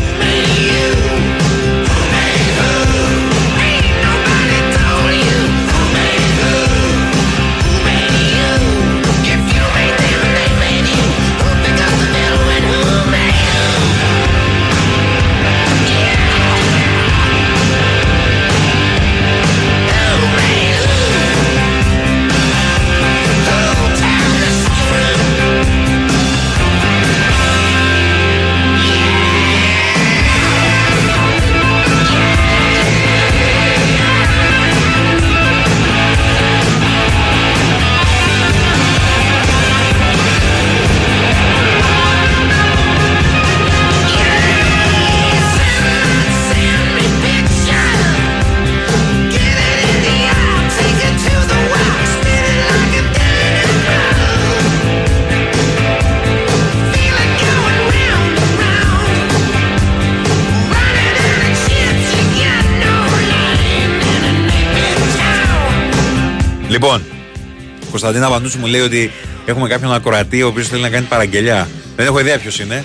Κωνσταντίνα Βανούτσου μου λέει ότι έχουμε κάποιον ακροατή ο οποίος θέλει να κάνει παραγγελιά. Δεν έχω ιδέα ποιος είναι.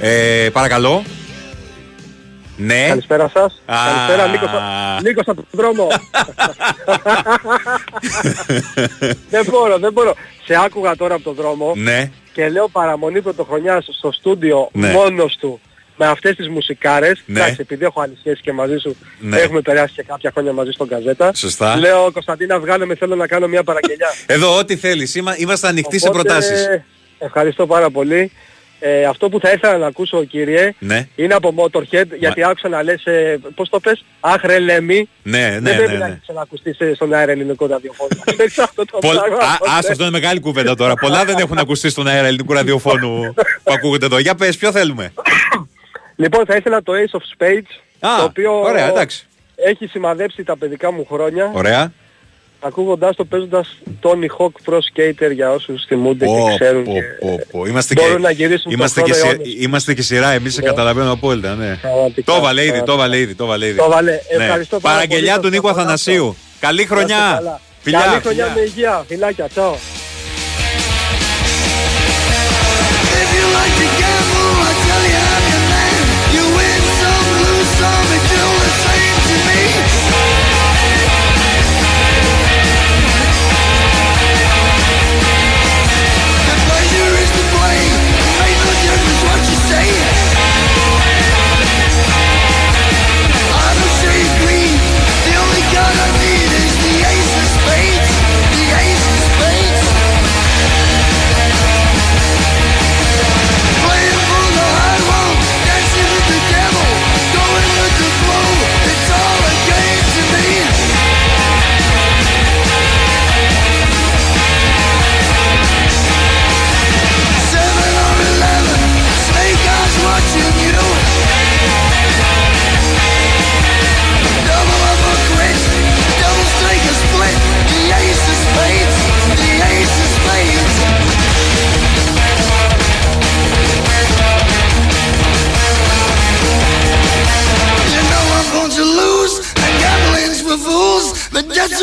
Ε, παρακαλώ. Ναι. Καλησπέρα σας. Α. Καλησπέρα, Νίκος, Νίκος από τον δρόμο. δεν μπορώ, δεν μπορώ. Σε άκουγα τώρα από τον δρόμο Ναι. και λέω παραμονή πρωτοχρονιάς στο στούντιο Ναι. μόνος του με αυτές τις μουσικάρες. Ναι. Εντάξει, επειδή έχω άλλη σχέση και μαζί σου, Ναι. έχουμε περάσει και κάποια χρόνια μαζί στον Καζέτα. Σωστά. Λέω, Κωνσταντίνα, βγάλε με, θέλω να κάνω μια παραγγελιά. Εδώ, ό,τι θέλεις. Είμαστε ανοιχτοί σε Οπότε, προτάσεις. Ευχαριστώ πάρα πολύ. Ε, αυτό που θα ήθελα να ακούσω κύριε Ναι. είναι από Motorhead γιατί άκουσα να λες, ε, πώς το πες, άχρε Λέμι. Ναι, ναι, Δεν ναι. πρέπει ναι, να ναι. έχεις ξανακουστεί σε- στον αέρα ελληνικό ραδιοφώνο. Ξέρεις αυτό το Πολλ- πράγμα. Α, οπότε- άστο, αυτό είναι μεγάλη κουβέντα τώρα. Πολλά δεν έχουν ακουστεί στον αέρα ελληνικού ραδιοφώνου που ακούγονται εδώ. Για πες, ποιο θέλουμε. Λοιπόν, θα ήθελα το Ace of Spades, Α, το οποίο ωραία, εντάξει. έχει σημαδέψει τα παιδικά μου χρόνια, Ωραία. ακούγοντάς το παίζοντας Tony Hawk Pro Skater για όσους θυμούνται Πω, και ξέρουν. πω, και πω, πω. Είμαστε μπορούν και, να γυρίσουν είμαστε, τον και χρόνο σι- αιώνες. είμαστε και σειρά, εμείς σε Ναι. καταλαβαίνω απόλυτα, ναι. Πραγματικά, Το βάλε ήδη, το πραγματικά. βάλε ήδη, το βάλε ήδη. Το βάλε. Ναι. Ευχαριστώ πάρα Παραγγελιά πολύ, του σας Νίκου απολαύσω. Αθανασίου. Καλή Να είστε χρονιά. καλά. Φιλιά, Καλή χρονιά φιλιά. με υγεία. Φιλάκια. Τσάω.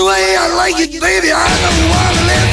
Way I like it, baby. I don't want to live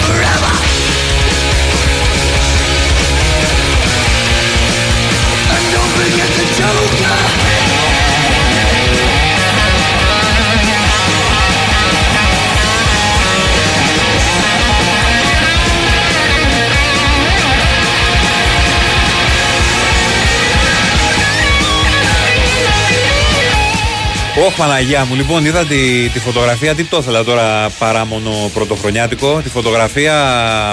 Ωχ, Παναγία μου, λοιπόν, είδα τη, τη φωτογραφία. Τι το ήθελα τώρα παρά μόνο πρωτοχρονιάτικο. Τη φωτογραφία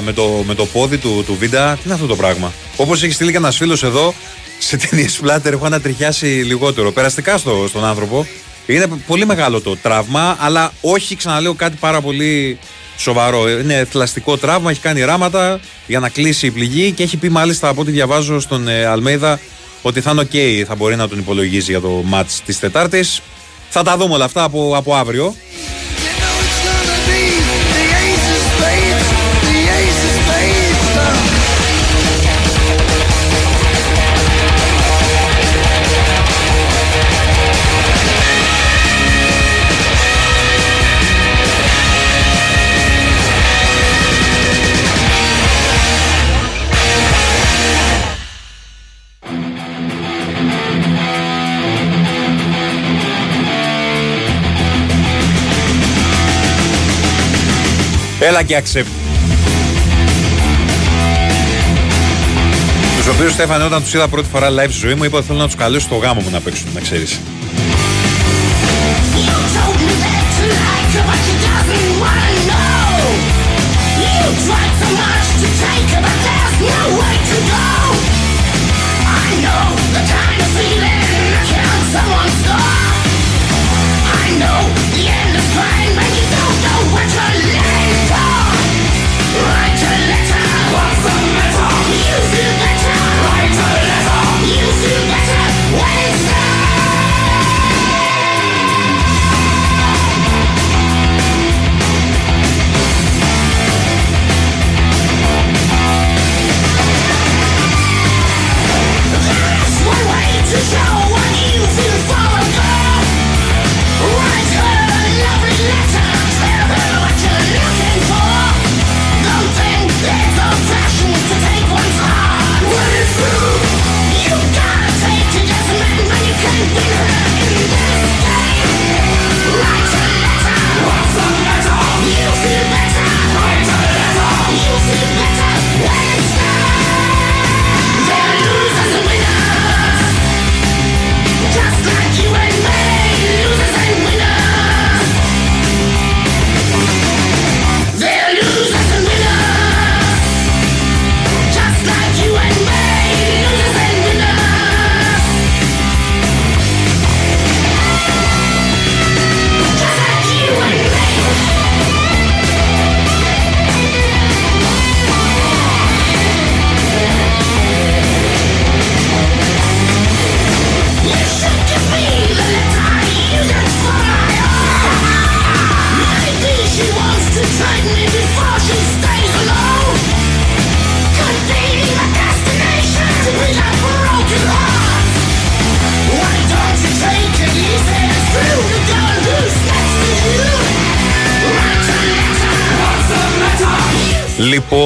με το, με το πόδι του, του Βίντα. Τι είναι αυτό το πράγμα; Όπως έχει στείλει και ένας φίλος εδώ, σε ταινίε Σπλάτερ έχω ανατριχιάσει λιγότερο. Περαστικά στο, στον άνθρωπο. Είναι πολύ μεγάλο το τραύμα, αλλά όχι, ξαναλέω, κάτι πάρα πολύ σοβαρό. Είναι θλαστικό τραύμα, έχει κάνει ράματα για να κλείσει η πληγή και έχει πει μάλιστα από ό,τι διαβάζω στον ε, Αλμέιδα ότι θα είναι οκ, θα μπορεί να τον υπολογίζει για το ματς της Τετάρτης. Θα τα δούμε όλα αυτά από, από αύριο. Έλα και accept. Τους οποίους Στέφανε, όταν τους είδα πρώτη φορά live στη ζωή μου, είπα ότι θέλω να τους καλέσω στο γάμο μου να παίξουν, να ξέρεις.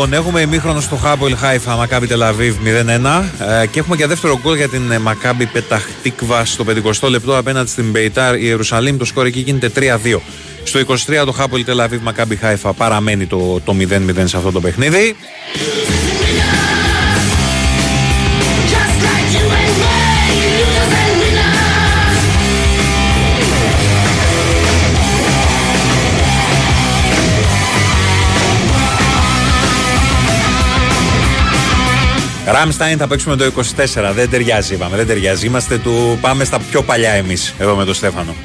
Λοιπόν, έχουμε ημίχρονο στο Χάμπολ Χάιφα, Μακάμπι Τελαβίβ 0-1 ε, και έχουμε και δεύτερο γκολ για την ε, Μακάμπι Πεταχτίκβα στο 50 λεπτό απέναντι στην Μπεϊτάρ Ιερουσαλήμ. Το σκορ εκεί γίνεται 3-2. Στο 23 το Χάμπολ Τελαβίβ Μακάμπι Χάιφα παραμένει το, το 0-0 σε αυτό το παιχνίδι. Ράμσταϊν θα παίξουμε το 24. Δεν ταιριάζει, είπαμε. Δεν ταιριάζει. Είμαστε του. Πάμε στα πιο παλιά εμείς εδώ με τον Στέφανο.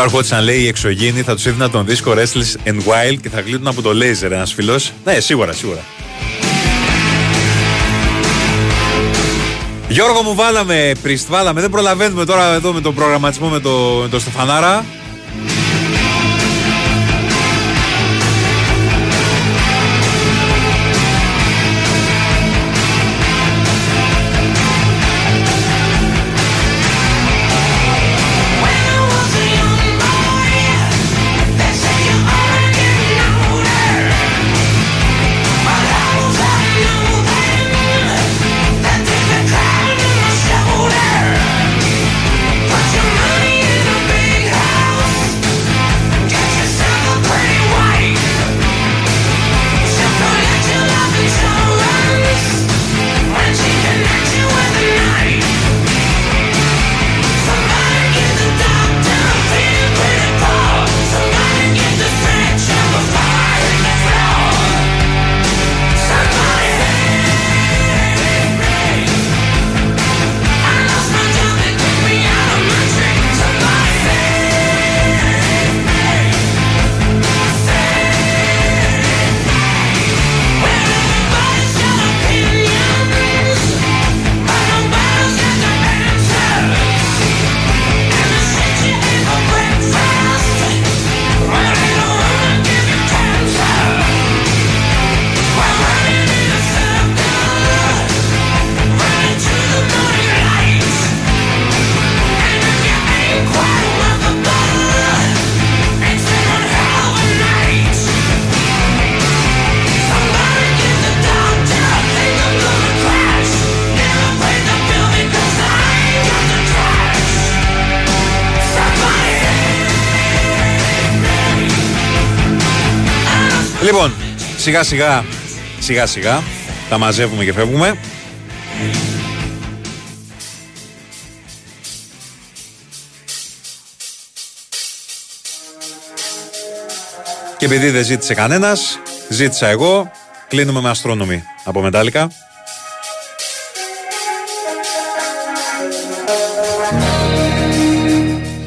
Αν ερχόντουσαν λέει οι εξωγήινοι, θα τους έδινα τον δίσκο Restless and Wild και θα γλίτουν από το laser ένας φίλος. Ναι, σίγουρα, σίγουρα. Γιώργο μου βάλαμε, Πρίστ, βάλαμε. Δεν προλαβαίνουμε τώρα εδώ με τον προγραμματισμό με το, με το Στεφανάρα. Σιγά σιγά, σιγά σιγά, τα μαζεύουμε και φεύγουμε. Και επειδή δεν ζήτησε κανένας, ζήτησα εγώ, κλείνουμε με αστρόνομη από Μετάλλικα.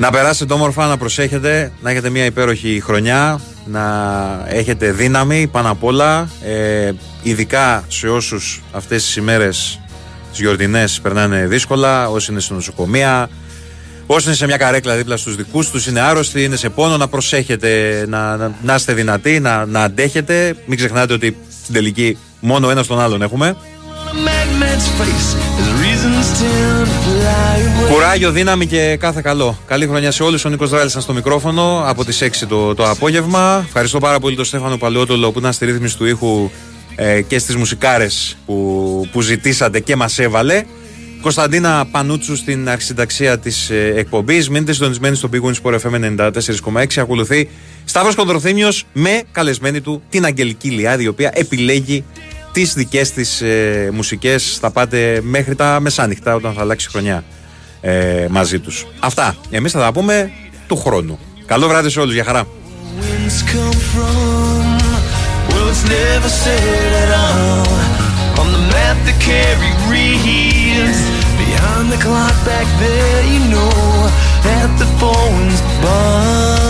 Να περάσετε όμορφα, να προσέχετε, να έχετε μια υπέροχη χρονιά, να έχετε δύναμη πάνω απ' όλα, ε, ειδικά σε όσους αυτές τις ημέρες τις γιορτινές περνάνε δύσκολα, όσοι είναι στην νοσοκομεία, όσοι είναι σε μια καρέκλα δίπλα στους δικούς τους, είναι άρρωστοι, είναι σε πόνο, να προσέχετε, να, να, να είστε δυνατοί, να, να αντέχετε. Μην ξεχνάτε ότι στην τελική μόνο ένα τον άλλον έχουμε. Κουράγιο, δύναμη και κάθε καλό. Καλή χρονιά σε όλους. Ο Νίκος Δράλης στο μικρόφωνο από τις 6 το, το απόγευμα. Ευχαριστώ πάρα πολύ τον Στέφανο Παλαιότολο που ήταν στη ρύθμιση του ήχου ε, και στις μουσικάρες που, που ζητήσατε και μας έβαλε. Κωνσταντίνα Πανούτσου στην αρχισυνταξία της ε, εκπομπής. Μείνετε συντονισμένοι στο Big Win Sport FM 94,6. Ακολουθεί Σταύρος Κοντροθύμιος με καλεσμένη του την Αγγελική Λιάδη, η οποία επιλέγει τις δικές της ε, μουσικές. Θα πάτε μέχρι τα μεσάνυχτα όταν θα αλλάξει η χρονιά ε, μαζί τους. Αυτά. Εμείς θα τα πούμε του χρόνου. Καλό βράδυ σε όλους. Για χαρά. winds come from? Well, it's never said at all. On the map, the carry reads behind the clock back there. You know that the phone's bar.